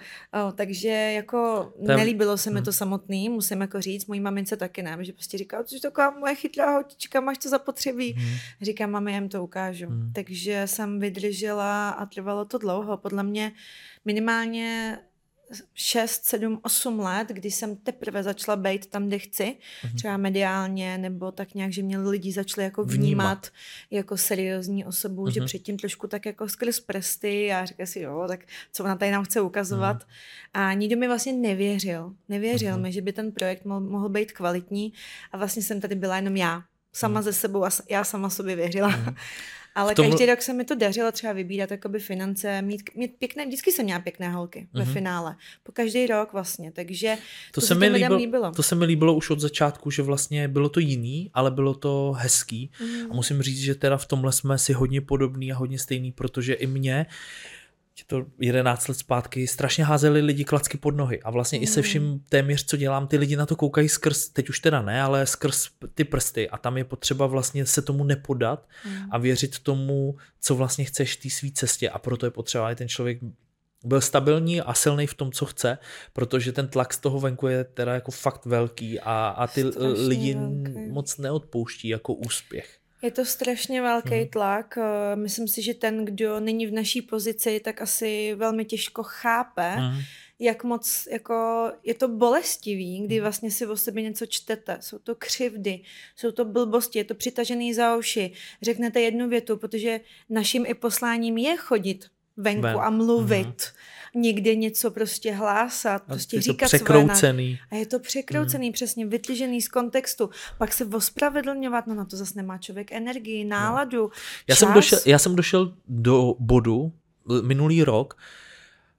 takže jako Tam... nelíbilo se mm. mi mhm. to samotný, musím jako říct, mojí mamince taky ne, že prostě říká, že taková moje chytrá hotička, máš to zapotřebí. Mm. Říkám, mami, já jim to ukážu. Mm. Takže jsem vydržela a trvalo to dlouho. Podle mě minimálně 6, 7, 8 let, kdy jsem teprve začala být tam, kde chci, mm-hmm. třeba mediálně, nebo tak nějak, že mě lidi začali jako vnímat, vnímat. jako seriózní osobu, mm-hmm. že mhm. předtím trošku tak jako skrz prsty a říká si, jo, tak co ona tady nám chce ukazovat. Mm-hmm. A nikdo mi vlastně nevěřil. Nevěřil mm-hmm. mi, že by ten projekt mohl, mohl být kvalitní a vlastně jsem tady byla jenom já. Sama mm-hmm. ze sebou a já sama sobě věřila. Mm-hmm. Ale tom... každý rok se mi to dařilo třeba vybírat jakoby finance, mít, mít pěkné, vždycky jsem měla pěkné holky mm-hmm. ve mhm. finále. Po každý rok vlastně, takže to, to se mi líbilo, líbilo. To se mi líbilo už od začátku, že vlastně bylo to jiný, ale bylo to hezký. Mm. A musím říct, že teda v tomhle jsme si hodně podobný a hodně stejný, protože i mě je to 11 let zpátky, strašně házeli lidi klacky pod nohy a vlastně mm. i se vším téměř, co dělám, ty lidi na to koukají skrz, teď už teda ne, ale skrz ty prsty a tam je potřeba vlastně se tomu nepodat mm. a věřit tomu, co vlastně chceš v té své cestě a proto je potřeba, aby ten člověk byl stabilní a silný v tom, co chce, protože ten tlak z toho venku je teda jako fakt velký a, a ty Strašně lidi velký. moc neodpouští jako úspěch. Je to strašně velký mm. tlak. Eh, myslím si, že ten, kdo není v naší pozici, tak asi velmi těžko chápe, mm. jak moc jako je to bolestivý, kdy mhm. vlastně si o sobě něco čtete. Jsou to křivdy, jsou to blbosti, je to přitažený za uši. Řeknete jednu větu, protože naším i posláním je chodit venku Ven. a mluvit. Mm někde něco prostě hlásat, prostě je říkat to překroucený. Svoje a je to překroucený, hmm. přesně vytližený z kontextu. Pak se ospravedlňovat, no na to zase nemá člověk energii, no. náladu, no. já, jsem došel, já jsem došel do bodu minulý rok,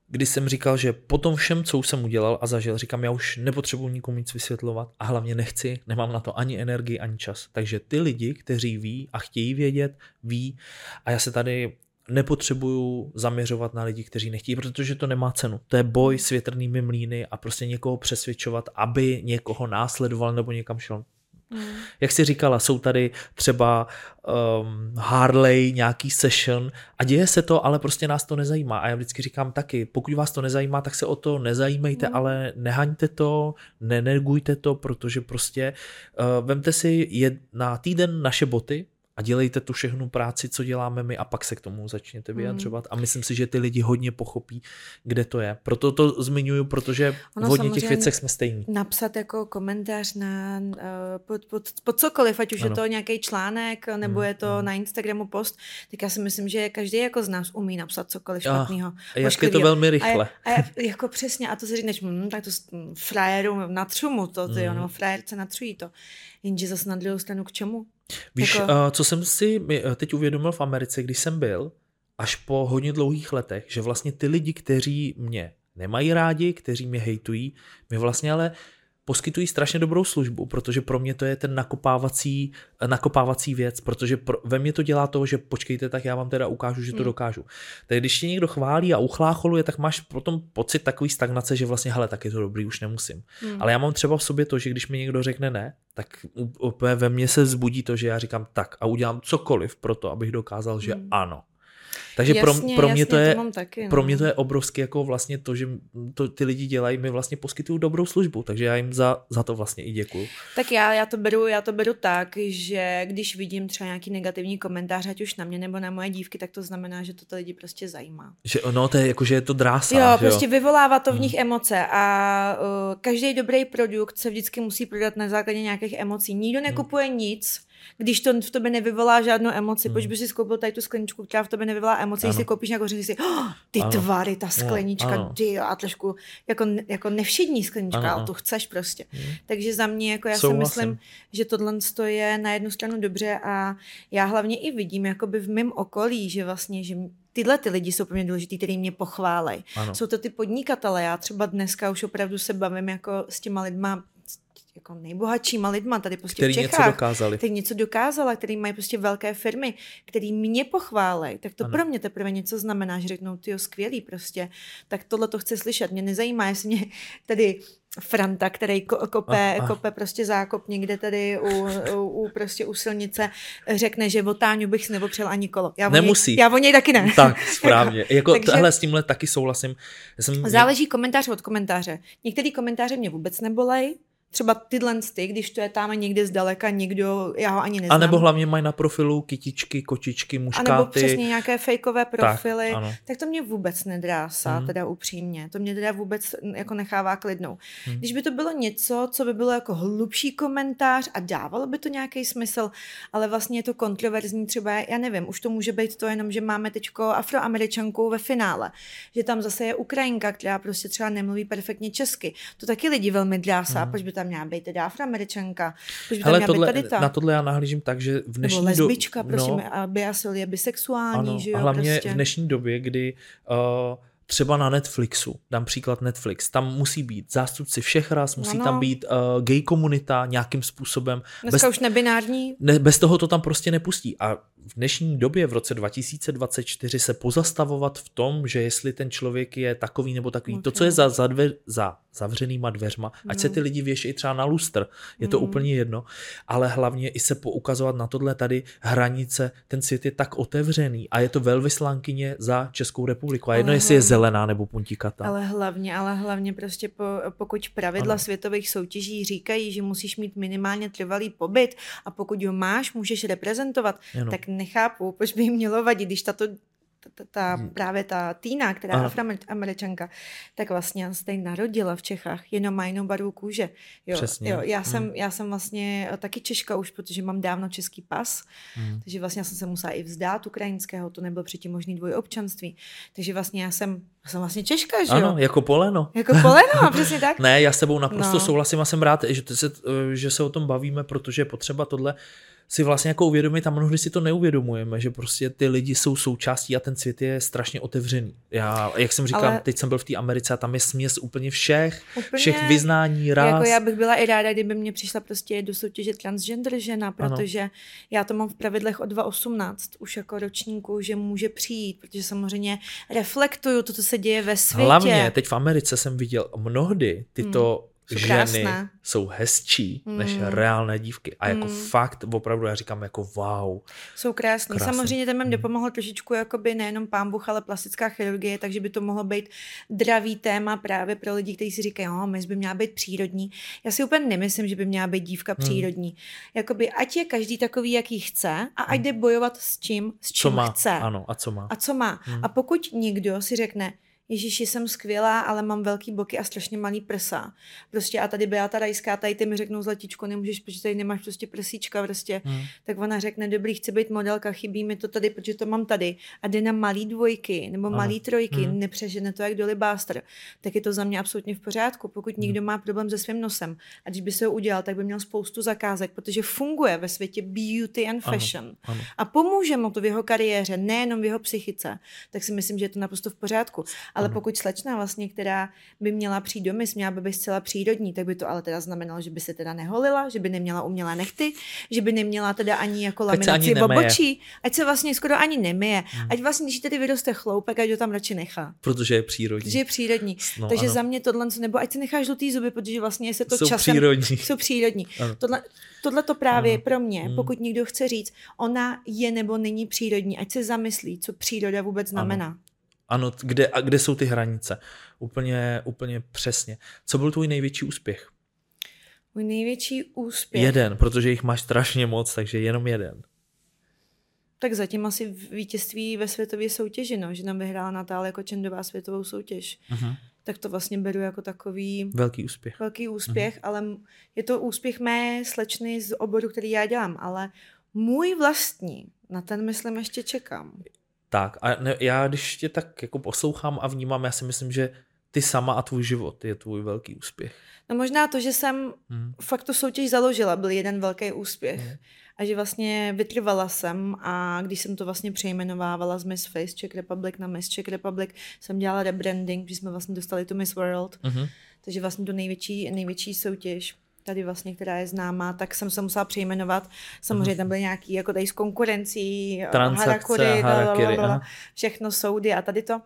kdy jsem říkal, že po tom všem, co už jsem udělal a zažil, říkám, já už nepotřebuji nikomu nic vysvětlovat a hlavně nechci, nemám na to ani energii, ani čas. Takže ty lidi, kteří ví a chtějí vědět, ví a já se tady nepotřebuju zaměřovat na lidi, kteří nechtějí, protože to nemá cenu. To je boj s větrnými mlýny a prostě někoho přesvědčovat, aby někoho následoval nebo někam šel. Mm. Jak jsi říkala, jsou tady třeba um, Harley, nějaký session a děje se to, ale prostě nás to nezajímá. A já vždycky říkám taky, pokud vás to nezajímá, tak se o to nezajímejte, mm. ale nehaňte to, nenegujte to, protože prostě uh, vemte si je na týden naše boty, a dělejte tu všechnu práci, co děláme my a pak se k tomu začněte vyjadřovat. Mm. A myslím si, že ty lidi hodně pochopí, kde to je. Proto to zmiňuju, protože ono v hodně těch věcech jsme stejní. Napsat jako komentář na uh, pod, pod, pod cokoliv, ať už ano. je to nějaký článek, nebo mm. je to mm. na Instagramu post, tak já si myslím, že každý jako z nás umí napsat cokoliv špatného. Jak je to velmi rychle. A, je, a je, jako přesně, a to si říkáš, hm, tak to frajeru natřu mu to, ty, mm. nebo frajerce natřují to. Jenže zase na druhou stranu k čemu? Víš, jako... uh, co jsem si eh, teď uvědomil v Americe, když jsem byl, až po hodně dlouhých letech, že vlastně ty lidi, kteří mě nemají rádi, kteří mě hejtují, mi vlastně ale poskytují strašně dobrou službu, protože pro mě to je ten nakopávací, nakopávací věc, protože pro, ve mně to dělá to, že počkejte, tak já vám teda ukážu, že to hmm. dokážu. Tak když tě někdo chválí a uchlácholuje, tak máš potom pocit takový stagnace, že vlastně, hele, tak je to dobrý, už nemusím. Hmm. Ale já mám třeba v sobě to, že když mi někdo řekne ne, tak úplně ve mně se zbudí to, že já říkám tak a udělám cokoliv pro to, abych dokázal, že hmm. ano. Takže jasně, pro, pro, mě jasně, to je, to taky, no. pro mě to je obrovské jako vlastně to, že to ty lidi dělají, mi vlastně poskytují dobrou službu, takže já jim za, za to vlastně i děkuju. Tak já, já, to beru, já to beru tak, že když vidím třeba nějaký negativní komentář, ať už na mě nebo na moje dívky, tak to znamená, že to ty lidi prostě zajímá. Že no, to je jako, že je to drása. Jo, prostě jo? vyvolává to v nich hmm. emoce a uh, každý dobrý produkt se vždycky musí prodat na základě nějakých emocí. Nikdo hmm. nekupuje hmm. nic, když to v tobě nevyvolá žádnou emoci. Hmm. Proč by si skoupil tady tu skleničku, která v tobě nevyvolá emoci, když si koupíš nějakou říct si, oh, ty ano. tvary, ta sklenička, ano. ty a trošku jako, jako nevšední sklenička, ano. ale to chceš prostě. Hmm. Takže za mě, jako já Souhlasím. si myslím, že tohle je na jednu stranu dobře a já hlavně i vidím jakoby v mém okolí, že vlastně, že tyhle ty lidi jsou pro mě důležitý, který mě pochválej. Jsou to ty podnikatele. Já třeba dneska už opravdu se bavím jako s těma lidma jako nejbohatšíma lidma tady prostě který v Čechách. něco dokázali. Který něco dokázala, který mají prostě velké firmy, který mě pochválej, tak to ano. pro mě teprve něco znamená, že řeknou, ty skvělý prostě, tak tohle to chci slyšet. Mě nezajímá, jestli mě tady Franta, který kope, a, a. kope prostě zákop někde tady u, u, u, prostě u silnice, řekne, že o Táňu bych si nepopřel ani kolo. Já Nemusí. Něj, já o něj taky ne. Tak, správně. jako, Takže, tohle s tímhle taky souhlasím. jsem... Záleží komentář od komentáře. Některý komentáře mě vůbec nebolej, třeba tyhle ty, když to je tam někde zdaleka někdo, já ho ani neznám. A nebo hlavně mají na profilu kytičky, kočičky, muškáty. A nebo přesně nějaké fejkové profily, tak, tak to mě vůbec nedrásá, mm. teda upřímně. To mě teda vůbec jako nechává klidnou. Mm. Když by to bylo něco, co by bylo jako hlubší komentář a dávalo by to nějaký smysl, ale vlastně je to kontroverzní třeba, já nevím, už to může být to jenom, že máme teďko afroameričanku ve finále, že tam zase je Ukrajinka, která prostě třeba nemluví perfektně česky. To taky lidi velmi drásá, mm. proč by tam měla být teda afroameričanka, proč by tam měla tohle, být tady ta. Na tohle já nahlížím tak, že v dnešní době... lesbička, do... prosím, no, aby je bisexuální, ano, že jo, a hlavně prostě. v dnešní době, kdy uh, třeba na Netflixu, dám příklad Netflix, tam musí být zástupci všech ras, musí ano. tam být uh, gay komunita nějakým způsobem. Dneska bez, už nebinární. Ne, bez toho to tam prostě nepustí. A v dnešní době, v roce 2024, se pozastavovat v tom, že jestli ten člověk je takový nebo takový, okay. to, co je za, za, dve, za zavřenýma dveřma, ať no. se ty lidi věší třeba na lustr, je to mm. úplně jedno, ale hlavně i se poukazovat na tohle tady hranice, ten svět je tak otevřený a je to velvyslankyně za Českou republiku a jedno, ale jestli je zelená nebo puntikata. Ale hlavně, ale hlavně prostě po, pokud pravidla ano. světových soutěží říkají, že musíš mít minimálně trvalý pobyt a pokud ho máš, můžeš reprezentovat, ano. tak nechápu, proč by jim mělo vadit, když tato ta, ta, hmm. právě ta Týna, která je afroameričanka, tak vlastně se tady narodila v Čechách, jenom má jinou barvu kůže. Jo, Přesně. Jo, já, jsem, já jsem vlastně taky Češka už, protože mám dávno český pas, hmm. takže vlastně já jsem se musela i vzdát ukrajinského, to nebylo předtím možný dvojobčanství. Takže vlastně já jsem, já jsem vlastně Češka, že jo? Ano, jako poleno. Jako poleno, přesně tak. ne, já s tebou naprosto no. souhlasím a jsem rád, že, se, že se o tom bavíme, protože je potřeba tohle si vlastně jako uvědomit a mnohdy si to neuvědomujeme, že prostě ty lidi jsou součástí a ten svět je strašně otevřený. Já, jak jsem říkal, Ale... teď jsem byl v té Americe a tam je směs úplně všech, úplně, všech vyznání, ráz. Jako já bych byla i ráda, kdyby mě přišla prostě do soutěže transgender žena, protože ano. já to mám v pravidlech od 2.18 už jako ročníku, že může přijít, protože samozřejmě reflektuju to, co se děje ve světě. Hlavně teď v Americe jsem viděl mnohdy tyto hmm jsou ženy krásné. jsou hezčí mm. než reálné dívky. A jako mm. fakt, opravdu já říkám jako wow. Jsou krásné. Samozřejmě tam mm. dopomohlo trošičku jakoby nejenom pán Buch, ale plastická chirurgie, takže by to mohlo být dravý téma právě pro lidi, kteří si říkají, jo, my by měla být přírodní. Já si úplně nemyslím, že by měla být dívka mm. přírodní. Jakoby ať je každý takový, jaký chce a ať mm. jde bojovat s čím, s čím co má. chce. Ano, a co má. A co má. Mm. A pokud někdo si řekne, Ježíši, jsem skvělá, ale mám velký boky a strašně malý prsa. Prostě a tady Beata Rajská, tady ty mi řeknou zlatičko, nemůžeš, protože tady nemáš prostě prsíčka, prostě. Hmm. Tak ona řekne, dobrý, chci být modelka, chybí mi to tady, protože to mám tady. A jde na malý dvojky nebo ano. malý trojky, hmm. nepřežene to jak Dolly Buster, tak je to za mě absolutně v pořádku. Pokud hmm. někdo má problém se svým nosem a když by se ho udělal, tak by měl spoustu zakázek, protože funguje ve světě beauty and fashion. Ano. Ano. A pomůže mu to v jeho kariéře, nejenom v jeho psychice. Tak si myslím, že je to naprosto v pořádku. Ale pokud slečna vlastně, která by měla přijít do mis, měla by být zcela přírodní, tak by to ale teda znamenalo, že by se teda neholila, že by neměla umělé nechty, že by neměla teda ani jako laminaci bobočí, ať se vlastně skoro ani nemije. Hmm. Ať vlastně, když tedy vyroste chloupek, ať ho tam radši nechá. Protože je přírodní. Protože je přírodní. No, Takže ano. za mě tohle, nebo ať se necháš žlutý zuby, protože vlastně se to jsou časem... Přírodní. Jsou přírodní. Tohle, tohle to právě ano. pro mě, hmm. pokud někdo chce říct, ona je nebo není přírodní, ať se zamyslí, co příroda vůbec znamená. Ano. Ano, kde, a kde jsou ty hranice? Úplně, úplně přesně. Co byl tvůj největší úspěch? Můj největší úspěch? Jeden, protože jich máš strašně moc, takže jenom jeden. Tak zatím asi vítězství ve světové soutěži, no, že nám vyhrála Natália Kočendová světovou soutěž. Uh-huh. Tak to vlastně beru jako takový... Velký úspěch. Velký úspěch, uh-huh. ale je to úspěch mé slečny z oboru, který já dělám, ale můj vlastní, na ten myslím ještě čekám. Tak a ne, já když tě tak jako poslouchám a vnímám, já si myslím, že ty sama a tvůj život je tvůj velký úspěch. No možná to, že jsem hmm. fakt tu soutěž založila, byl jeden velký úspěch. Hmm. A že vlastně vytrvala jsem a když jsem to vlastně přejmenovávala z Miss Face Czech Republic na Miss Czech Republic, jsem dělala rebranding, že jsme vlastně dostali tu Miss World. Hmm. Takže vlastně to největší, největší soutěž tady vlastně, která je známá, tak jsem se musela přejmenovat. Samozřejmě tam byly nějaký, jako tady s konkurencí, Transakce, harakiri, všechno soudy a tady to.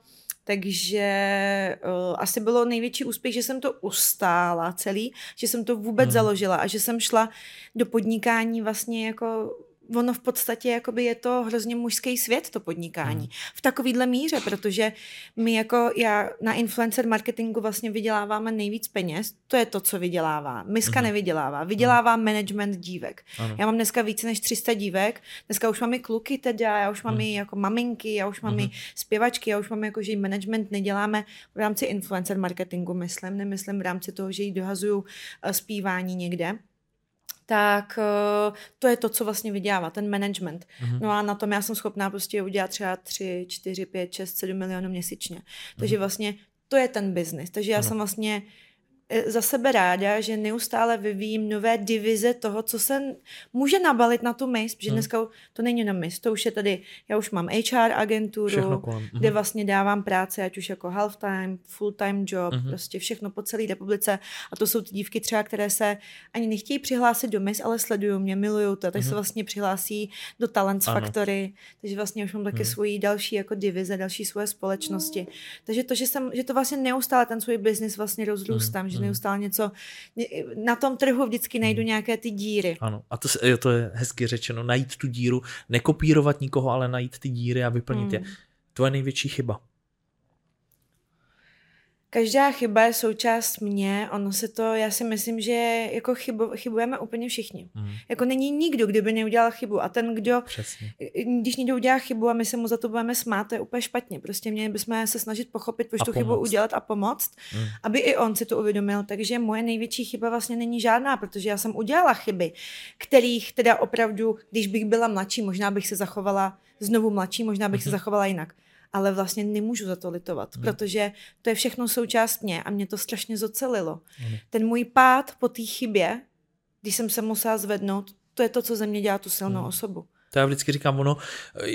Takže uh, asi bylo největší úspěch, že jsem to ustála celý, že jsem to vůbec hmm. založila a že jsem šla do podnikání vlastně jako ono v podstatě jakoby je to hrozně mužský svět, to podnikání. Hmm. V takovýhle míře, protože my jako já na influencer marketingu vlastně vyděláváme nejvíc peněz, to je to, co vydělává. Miska hmm. nevydělává, vydělává hmm. management dívek. Ano. Já mám dneska více než 300 dívek, dneska už mám i kluky teda, já už mám hmm. i jako maminky, já už mám hmm. i zpěvačky, já už mám jako, že management neděláme v rámci influencer marketingu, myslím, nemyslím v rámci toho, že jí dohazuju eh, zpívání někde tak uh, to je to, co vlastně vydělává, ten management. Mm-hmm. No a na tom já jsem schopná prostě udělat třeba 3, 4, 5, 6, 7 milionů měsíčně. Takže mm-hmm. vlastně to je ten biznis. Takže já ano. jsem vlastně E, za sebe ráda, že neustále vyvíjím nové divize toho, co se může nabalit na tu MIS, protože hmm. dneska to není na MIS, to už je tady, já už mám HR agenturu, kde mhm. vlastně dávám práci, ať už jako half-time, full-time job, hmm. prostě všechno po celé republice a to jsou ty dívky třeba, které se ani nechtějí přihlásit do MIS, ale sledují mě, milují to, tak hmm. se mhm. vlastně přihlásí do Talents ano. Factory, takže vlastně už mám taky hmm. svoji další jako divize, další svoje společnosti. Takže to, že, jsem, že to vlastně neustále ten svůj biznis vlastně rozrůstám, hmm že hmm. neustále něco, na tom trhu vždycky najdu hmm. nějaké ty díry. Ano, a to, jo, to je hezky řečeno, najít tu díru, nekopírovat nikoho, ale najít ty díry a vyplnit hmm. je. To je největší chyba. Každá chyba je součást mě, ono se to, já si myslím, že jako chybo, chybujeme úplně všichni. Mm. Jako není nikdo, kdo by neudělal chybu a ten, kdo, Přesně. když někdo udělá chybu a my se mu za to budeme smát, to je úplně špatně. Prostě měli bychom se snažit pochopit, proč tu chybu udělat a pomoct, mm. aby i on si to uvědomil. Takže moje největší chyba vlastně není žádná, protože já jsem udělala chyby, kterých teda opravdu, když bych byla mladší, možná bych se zachovala znovu mladší, možná bych mm-hmm. se mhm. zachovala jinak ale vlastně nemůžu za to litovat, hmm. protože to je všechno součást mě a mě to strašně zocelilo. Hmm. Ten můj pád po té chybě, když jsem se musela zvednout, to je to, co ze mě dělá tu silnou hmm. osobu. To já vždycky říkám, ono,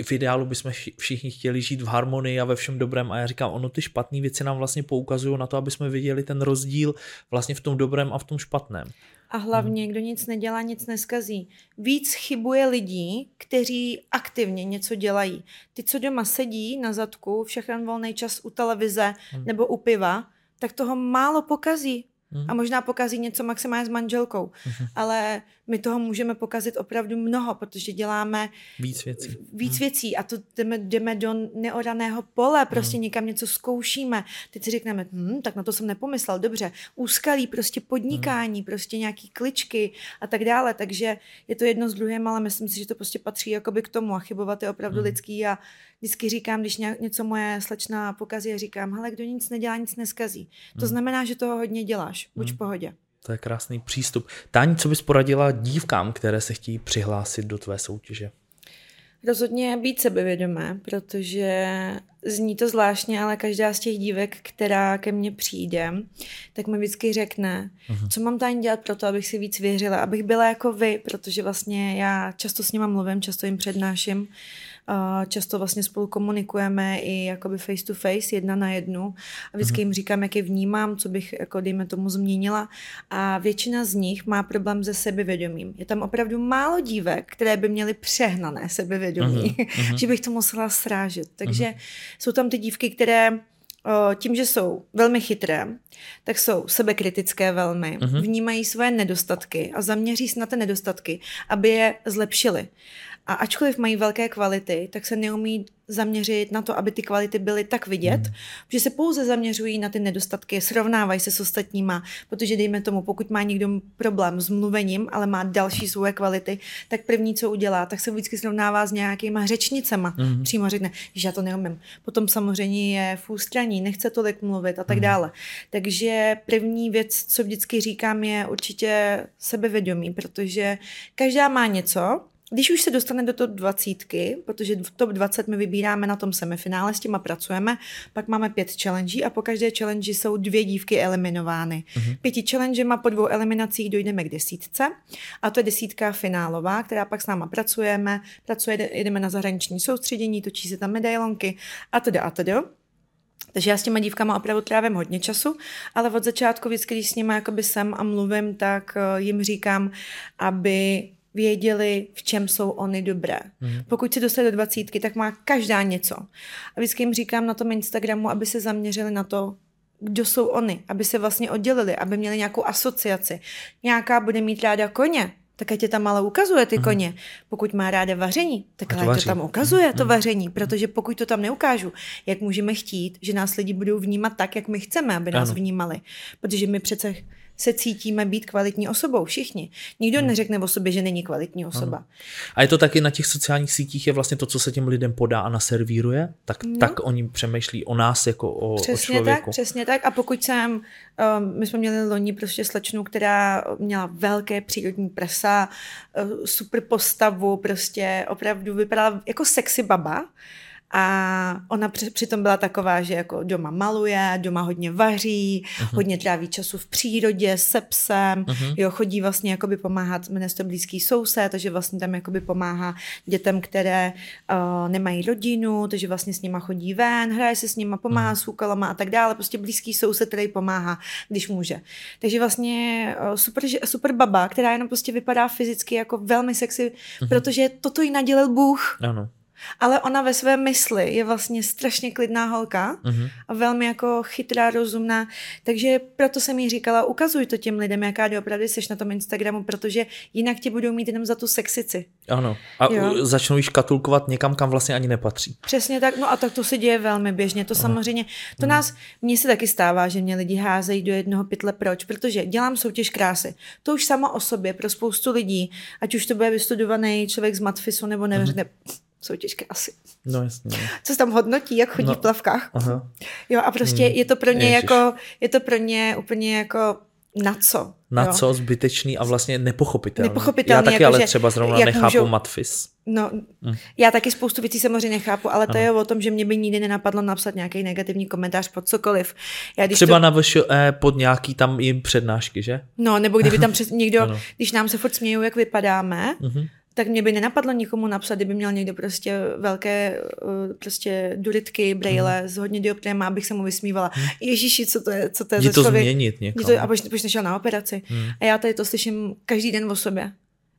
v ideálu bychom všichni chtěli žít v harmonii a ve všem dobrém a já říkám, ono ty špatné věci nám vlastně poukazují na to, aby jsme viděli ten rozdíl vlastně v tom dobrém a v tom špatném. A hlavně, kdo nic nedělá, nic neskazí. Víc chybuje lidí, kteří aktivně něco dělají. Ty, co doma sedí na zadku, všechny volný čas u televize hmm. nebo u piva, tak toho málo pokazí. A možná pokazí něco maximálně s manželkou. Uh-huh. Ale my toho můžeme pokazit opravdu mnoho, protože děláme víc věcí. Víc uh-huh. věcí a to jdeme, jdeme do neoraného pole, prostě uh-huh. někam něco zkoušíme. Teď si řekneme, hm, tak na to jsem nepomyslel, dobře. Úskalí, prostě podnikání, uh-huh. prostě nějaký kličky a tak dále. Takže je to jedno s druhým, ale myslím si, že to prostě patří jakoby k tomu a chybovat je opravdu uh-huh. lidský a vždycky říkám, když něco moje slečna pokazí, říkám, hele, kdo nic nedělá, nic neskazí. To uh-huh. znamená, že toho hodně děláš buď hmm. v pohodě. To je krásný přístup. Táň, co bys poradila dívkám, které se chtějí přihlásit do tvé soutěže? Rozhodně být sebevědomé, protože zní to zvláštně, ale každá z těch dívek, která ke mně přijde, tak mi vždycky řekne, uh-huh. co mám tady dělat pro to, abych si víc věřila, abych byla jako vy, protože vlastně já často s nima mluvím, často jim přednáším Často vlastně spolu komunikujeme i jakoby face to face, jedna na jednu. A vždycky mhm. jim říkám, jak je vnímám, co bych, jako dejme tomu, změnila. A většina z nich má problém se sebevědomím. Je tam opravdu málo dívek, které by měly přehnané sebevědomí, uh-huh. že bych to musela srážet. Takže uh-huh. jsou tam ty dívky, které tím, že jsou velmi chytré, tak jsou sebekritické velmi, uh-huh. vnímají své nedostatky a zaměří se na ty nedostatky, aby je zlepšili. A ačkoliv mají velké kvality, tak se neumí zaměřit na to, aby ty kvality byly tak vidět, mm. že se pouze zaměřují na ty nedostatky, srovnávají se s ostatníma, protože dejme tomu, pokud má někdo problém s mluvením, ale má další svoje kvality, tak první, co udělá, tak se vždycky srovnává s nějakýma řečnicema. Mm. Přímo řekne, že já to neumím. Potom samozřejmě je v ústraní, nechce tolik mluvit a tak mm. dále. Takže první věc, co vždycky říkám, je určitě sebevědomí, protože každá má něco, když už se dostane do top 20, protože v top 20 my vybíráme na tom semifinále, s těma pracujeme, pak máme pět challenge a po každé challenge jsou dvě dívky eliminovány. Uh-huh. Pěti challengema po dvou eliminacích dojdeme k desítce a to je desítka finálová, která pak s náma pracujeme, pracuje, jedeme na zahraniční soustředění, točí se tam medailonky a to a to. Takže já s těma dívkama opravdu trávím hodně času, ale od začátku vždycky, když s nimi jakoby jsem a mluvím, tak eh, jim říkám, aby věděli, v čem jsou oni dobré. Mm. Pokud se dostali do dvacítky, tak má každá něco. A vždycky jim říkám na tom Instagramu, aby se zaměřili na to, kdo jsou oni, aby se vlastně oddělili, aby měli nějakou asociaci. Nějaká bude mít ráda koně, tak ať je tam ale ukazuje ty mm. koně. Pokud má ráda vaření, tak ať to tam ukazuje mm. to mhm. vaření, protože pokud to tam neukážu, jak můžeme chtít, že nás lidi budou vnímat tak, jak my chceme, aby nás ano. vnímali. Protože my přece se cítíme být kvalitní osobou, všichni. Nikdo hmm. neřekne o sobě, že není kvalitní osoba. Ano. A je to taky na těch sociálních sítích, je vlastně to, co se těm lidem podá a naservíruje, tak, no. tak oni přemýšlí o nás jako o, přesně o člověku. Tak, přesně tak. A pokud jsem, um, my jsme měli loni prostě slečnu, která měla velké přírodní prsa, uh, super postavu, prostě opravdu vypadala jako sexy baba, a ona při, přitom byla taková, že jako doma maluje, doma hodně vaří, uh-huh. hodně tráví času v přírodě se psem, uh-huh. jo, chodí vlastně jakoby pomáhat, jmenuje to blízký soused, takže vlastně tam jakoby pomáhá dětem, které uh, nemají rodinu, takže vlastně s nima chodí ven, hraje se s nima, pomáhá uh-huh. s úkolama a tak dále, prostě blízký soused, který pomáhá, když může. Takže vlastně uh, super, super baba, která jenom prostě vypadá fyzicky jako velmi sexy, uh-huh. protože toto jí nadělil Bůh. Ano. Ale ona ve své mysli je vlastně strašně klidná holka uh-huh. a velmi jako chytrá, rozumná. Takže proto jsem jí říkala, ukazuj to těm lidem, jaká opravdu jsi na tom Instagramu, protože jinak tě budou mít jenom za tu sexici. Ano. A jo? začnou již katulkovat někam, kam vlastně ani nepatří. Přesně tak. No a tak to se děje velmi běžně. To uh-huh. samozřejmě, to uh-huh. nás, mně se taky stává, že mě lidi házejí do jednoho pytle. Proč? Protože dělám soutěž krásy. To už sama o sobě pro spoustu lidí, ať už to bude vystudovaný člověk z Matfisu nebo nevím, uh-huh soutěž krásy. No jasně. Co se tam hodnotí, jak chodí no. v plavkách. Aha. Jo a prostě hmm. je to pro ně Ježiš. jako, je to pro ně úplně jako na co? Na jo? co zbytečný a vlastně nepochopitelný. Nepochopitelný. Já taky jako, ale třeba zrovna nechápu můžou, matfis. No, hmm. já taky spoustu věcí samozřejmě nechápu, ale to ano. je o tom, že mě by nikdy nenapadlo napsat nějaký negativní komentář pod cokoliv. Já, když Třeba to... na VŠE pod nějaký tam jim přednášky, že? No, nebo kdyby tam přes někdo, když nám se furt smějou, jak vypadáme, uh-huh tak mě by nenapadlo nikomu napsat, kdyby měl někdo prostě velké uh, prostě duritky, brejle hmm. s hodně dioptriema, abych se mu vysmívala. Hmm. Ježíši, co to je, co to je za to člověk? změnit někam. To, a proč, proč nešel na operaci? Hmm. A já tady to slyším každý den o sobě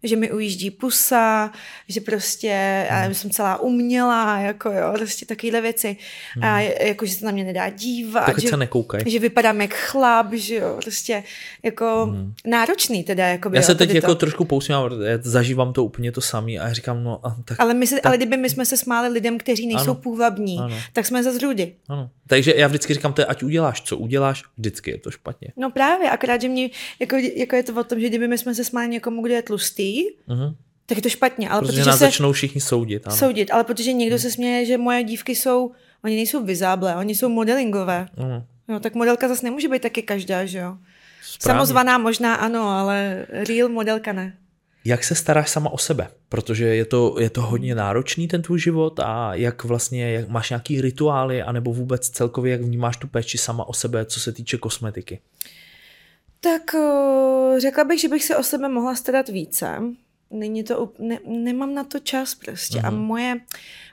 že mi ujíždí pusa, že prostě hmm. já jsem celá umělá, jako jo, prostě takovéhle věci. Hmm. A jako, že se na mě nedá dívat. Tak že, se nekoukaj. Že vypadám jak chlap, že jo, prostě jako hmm. náročný teda. Jako já se teď jako to. trošku pousmívám, já zažívám to úplně to samý a já říkám, no a tak. Ale, my se, tak... ale kdyby my jsme se smáli lidem, kteří nejsou ano. půvabní, ano. tak jsme za zrůdy. Ano. Takže já vždycky říkám, to je, ať uděláš, co uděláš, vždycky je to špatně. No právě, akorát, že mě, jako, jako je to o tom, že kdyby my jsme se smáli někomu, kdo je tlustý, uh-huh. tak je to špatně. Ale protože, protože nás se začnou všichni soudit. Ano. Soudit, ale protože někdo uh-huh. se směje, že moje dívky jsou, oni nejsou vizáble, oni jsou modelingové. Uh-huh. No, tak modelka zase nemůže být taky každá, že jo? Správně. Samozvaná možná ano, ale real modelka ne. Jak se staráš sama o sebe? Protože je to, je to hodně náročný ten tvůj život a jak vlastně, jak máš nějaký rituály anebo vůbec celkově, jak vnímáš tu péči sama o sebe, co se týče kosmetiky? Tak řekla bych, že bych se o sebe mohla starat více. Není to, ne, nemám na to čas prostě. Uh-huh. A mhm. moje,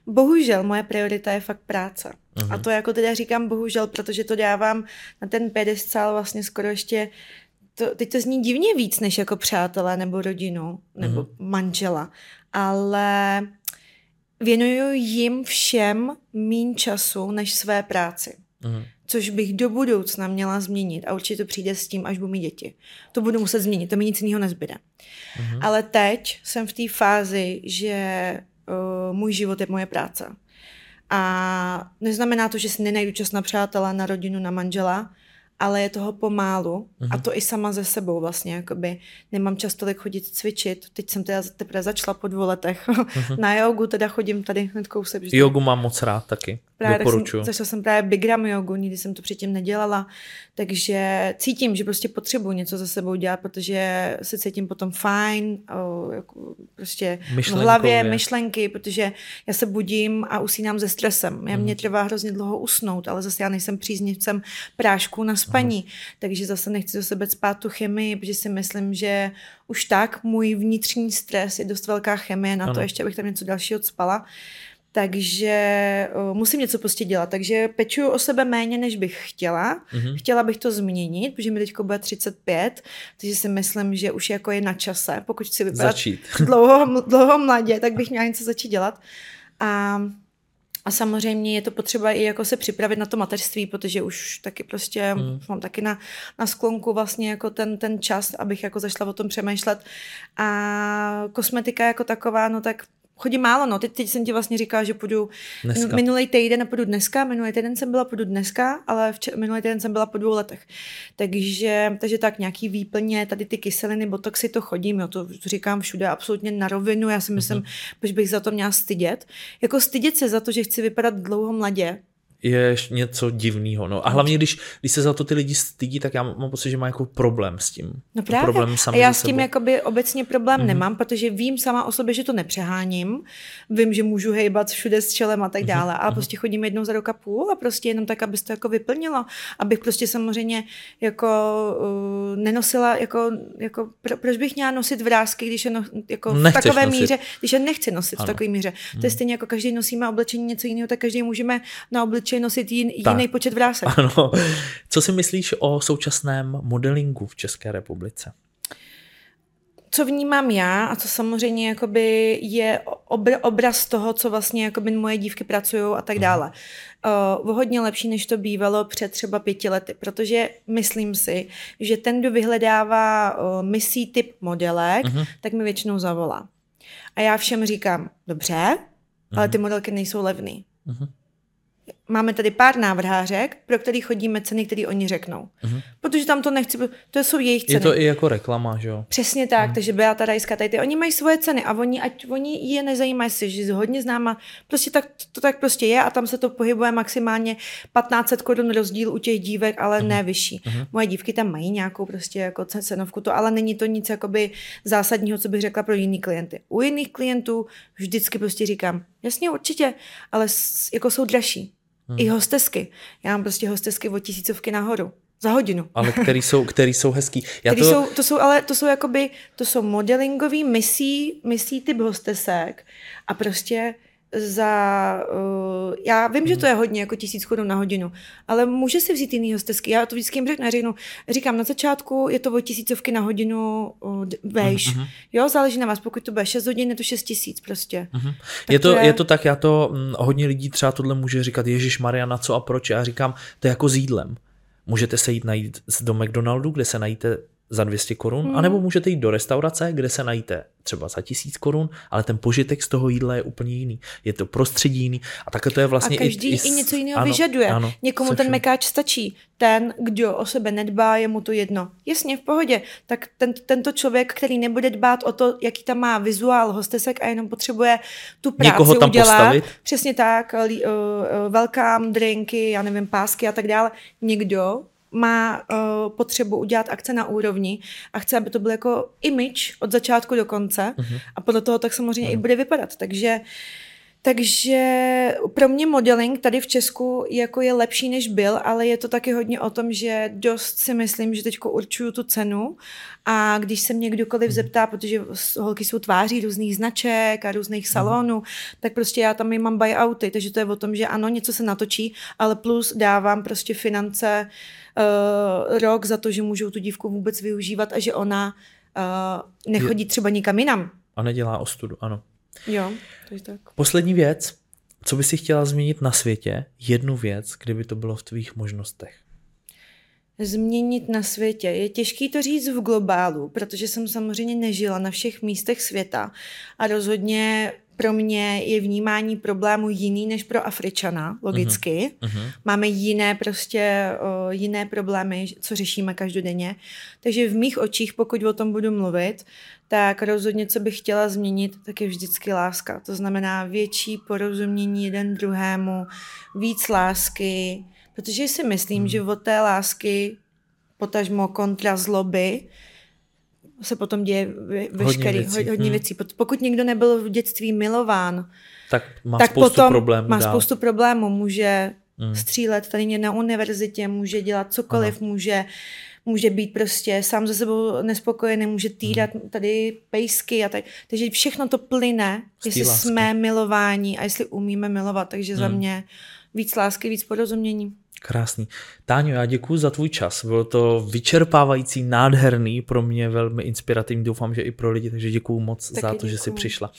bohužel, moje priorita je fakt práce. Uh-huh. A mhm. to jako teda říkám bohužel, protože to dávám na ten pedestal vlastně skoro ještě to, teď to zní divně víc než jako přátelé nebo rodinu nebo mm-hmm. manžela, ale věnuju jim všem mín času než své práci. Mm-hmm. Což bych do budoucna měla změnit a určitě to přijde s tím, až budu mít děti. To budu muset změnit, to mi nic jiného nezbyde. Mm-hmm. Ale teď jsem v té fázi, že uh, můj život je moje práce. A neznamená to, že si nenajdu čas na přátela, na rodinu, na manžela, ale je toho pomálu uh-huh. a mhm. to i sama ze sebou vlastně, jakoby nemám čas tolik chodit cvičit, teď jsem teda teprve začala po dvou letech, uh-huh. na jogu teda chodím tady hned kousek. Jogu mám moc rád taky, právě doporučuji. Jsem, začala jsem právě Bigram jogu, nikdy jsem to předtím nedělala, takže cítím, že prostě potřebuji něco za sebou dělat, protože se cítím potom fajn, o, jako prostě v hlavě, myšlenky, protože já se budím a usínám ze stresem. Já uh-huh. mě trvá hrozně dlouho usnout, ale zase já nejsem příznivcem prášku na spaní. Uhum. Takže zase nechci do sebe spát tu chemii, protože si myslím, že už tak můj vnitřní stres je dost velká chemie na ano. to, ještě abych tam něco dalšího spala. Takže uh, musím něco prostě dělat. Takže pečuju o sebe méně, než bych chtěla. Mm-hmm. Chtěla bych to změnit, protože mi teď bude 35, takže si myslím, že už jako je na čase. Pokud chci vypadat začít. dlouho, dlouho mladě, tak bych měla něco začít dělat. A a samozřejmě je to potřeba i jako se připravit na to mateřství, protože už taky prostě hmm. mám taky na, na sklonku vlastně jako ten, ten čas, abych jako zašla o tom přemýšlet. A kosmetika jako taková, no tak chodím málo, no. Teď, teď jsem ti vlastně říkala, že půjdu dneska. minulý týden a půjdu dneska, minulý týden jsem byla, půjdu dneska, ale včer, minulý týden jsem byla po dvou letech. Takže, takže tak nějaký výplně, tady ty kyseliny, botoxy, to chodím, jo, to říkám všude absolutně na rovinu, já si myslím, uh-huh. proč bych za to měla stydět. Jako stydět se za to, že chci vypadat dlouho mladě, je něco divného. No. A hlavně, když, když se za to ty lidi stydí, tak já mám pocit, že má jako problém s tím. No právě. Problém a já s tím jakoby obecně problém mm-hmm. nemám, protože vím sama o sobě, že to nepřeháním. Vím, že můžu hejbat všude s čelem a tak mhm, dále. Mm-hmm. A prostě chodím jednou za rok a půl a prostě jenom tak, aby to jako vyplnilo. Abych prostě samozřejmě jako uh, nenosila, jako, jako pro, proč bych měla nosit vrázky, když je no, jako v takové nosit. míře, když je nechci nosit ano. v takové míře. Mm-hmm. To je mhm. stejně jako každý nosíme oblečení něco jiného, tak každý můžeme na oblečení obličej nosit jin, jiný počet vrásek. Ano. Co si myslíš o současném modelingu v České republice? co vnímám já a co samozřejmě jakoby je obraz toho, co vlastně jakoby moje dívky pracují a tak mhm. dále. Uh, hodně lepší, než to bývalo před třeba pěti lety, protože myslím si, že ten, kdo vyhledává uh, misí typ modelek, uh-huh. tak mi většinou zavolá. A já všem říkám, dobře, uh-huh. ale ty modelky nejsou levný. Uh-huh máme tady pár návrhářek, pro který chodíme ceny, které oni řeknou. Uh-huh. Protože tam to nechci, to jsou jejich ceny. Je to i jako reklama, že jo? Přesně tak, uh-huh. takže Beata Rajská, tady ty, oni mají svoje ceny a oni, ať oni je nezajímají si, že hodně známa, prostě tak, to tak prostě je a tam se to pohybuje maximálně 1500 korun rozdíl u těch dívek, ale uh-huh. ne vyšší. Uh-huh. Moje dívky tam mají nějakou prostě jako cenovku, to ale není to nic jakoby zásadního, co bych řekla pro jiný klienty. U jiných klientů vždycky prostě říkám, jasně určitě, ale jako jsou dražší. Hmm. I hostesky. Já mám prostě hostesky od tisícovky nahoru. Za hodinu. Ale který jsou, který jsou hezký. Já který to... Jsou, to jsou, ale to jsou jakoby, to jsou modelingový misí, misí typ hostesek a prostě za, uh, já vím, že to je hodně, jako tisíc korun na hodinu, ale může si vzít jiný hostesky. Já to vždycky jim řeknu, řeknu, říkám, na začátku je to o tisícovky na hodinu uh, vejš. Uh-huh. Jo, záleží na vás, pokud to bude 6 hodin, je to 6 tisíc prostě. Uh-huh. Je, to, to je... je to tak, já to, hm, hodně lidí třeba tohle může říkat, Ježíš Mariana, co a proč? Já říkám, to je jako s jídlem. Můžete se jít najít do McDonaldu, kde se najíte za 200 korun, hmm. anebo můžete jít do restaurace, kde se najíte třeba za 1000 korun, ale ten požitek z toho jídla je úplně jiný. Je to prostředí jiný a takhle to je vlastně a každý i, i, i něco jiného ano, vyžaduje. Ano, Někomu ten mekáč stačí. Ten, kdo o sebe nedbá, je mu to jedno. Jasně, v pohodě. Tak ten, tento člověk, který nebude dbát o to, jaký tam má vizuál hostesek a jenom potřebuje tu práci Někoho tam udělat. Postavit. Přesně tak, uh, uh, welcome, drinky, já nevím, pásky a tak dále. Někdo má uh, potřebu udělat akce na úrovni a chce, aby to byl jako image od začátku do konce uh-huh. a podle toho tak samozřejmě uh-huh. i bude vypadat. Takže takže pro mě modeling tady v Česku jako je lepší, než byl, ale je to taky hodně o tom, že dost si myslím, že teď určuju tu cenu a když se mě kdokoliv mhm. zeptá, protože holky jsou tváří různých značek a různých salonů, tak prostě já tam i mám buyouty, takže to je o tom, že ano, něco se natočí, ale plus dávám prostě finance uh, rok za to, že můžou tu dívku vůbec využívat a že ona uh, nechodí třeba nikam jinam. A nedělá ostudu, ano. Jo, to je tak. Poslední věc, co by si chtěla změnit na světě, jednu věc, kdyby to bylo v tvých možnostech? Změnit na světě. Je těžký to říct v globálu, protože jsem samozřejmě nežila na všech místech světa a rozhodně pro mě je vnímání problému jiný než pro Afričana, logicky. Uh-huh. Máme jiné prostě, o, jiné problémy, co řešíme každodenně. Takže v mých očích, pokud o tom budu mluvit, tak rozhodně, co bych chtěla změnit, tak je vždycky láska. To znamená větší porozumění jeden druhému, víc lásky, protože si myslím, uh-huh. že od té lásky, potažmo kontra zloby, se potom děje veškerý, hodně věcí. Hodně hmm. věcí. Pokud někdo nebyl v dětství milován, tak má tak spoustu potom problémů. Má dál. spoustu problémů. Může hmm. střílet tady na univerzitě, může dělat cokoliv, Aha. může může být prostě sám ze sebou nespokojený, může týrat hmm. tady pejsky a tak. Takže všechno to plyne, jestli lásky. jsme milování a jestli umíme milovat. Takže hmm. za mě víc lásky, víc porozumění. Krásný. Táňo, já děkuji za tvůj čas. Bylo to vyčerpávající, nádherný, pro mě velmi inspirativní, doufám, že i pro lidi, takže děkuji moc Taky za to, děkuju. že jsi přišla.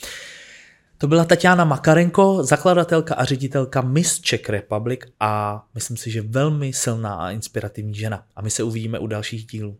To byla Tatiana Makarenko, zakladatelka a ředitelka Miss Czech Republic a myslím si, že velmi silná a inspirativní žena. A my se uvidíme u dalších dílů.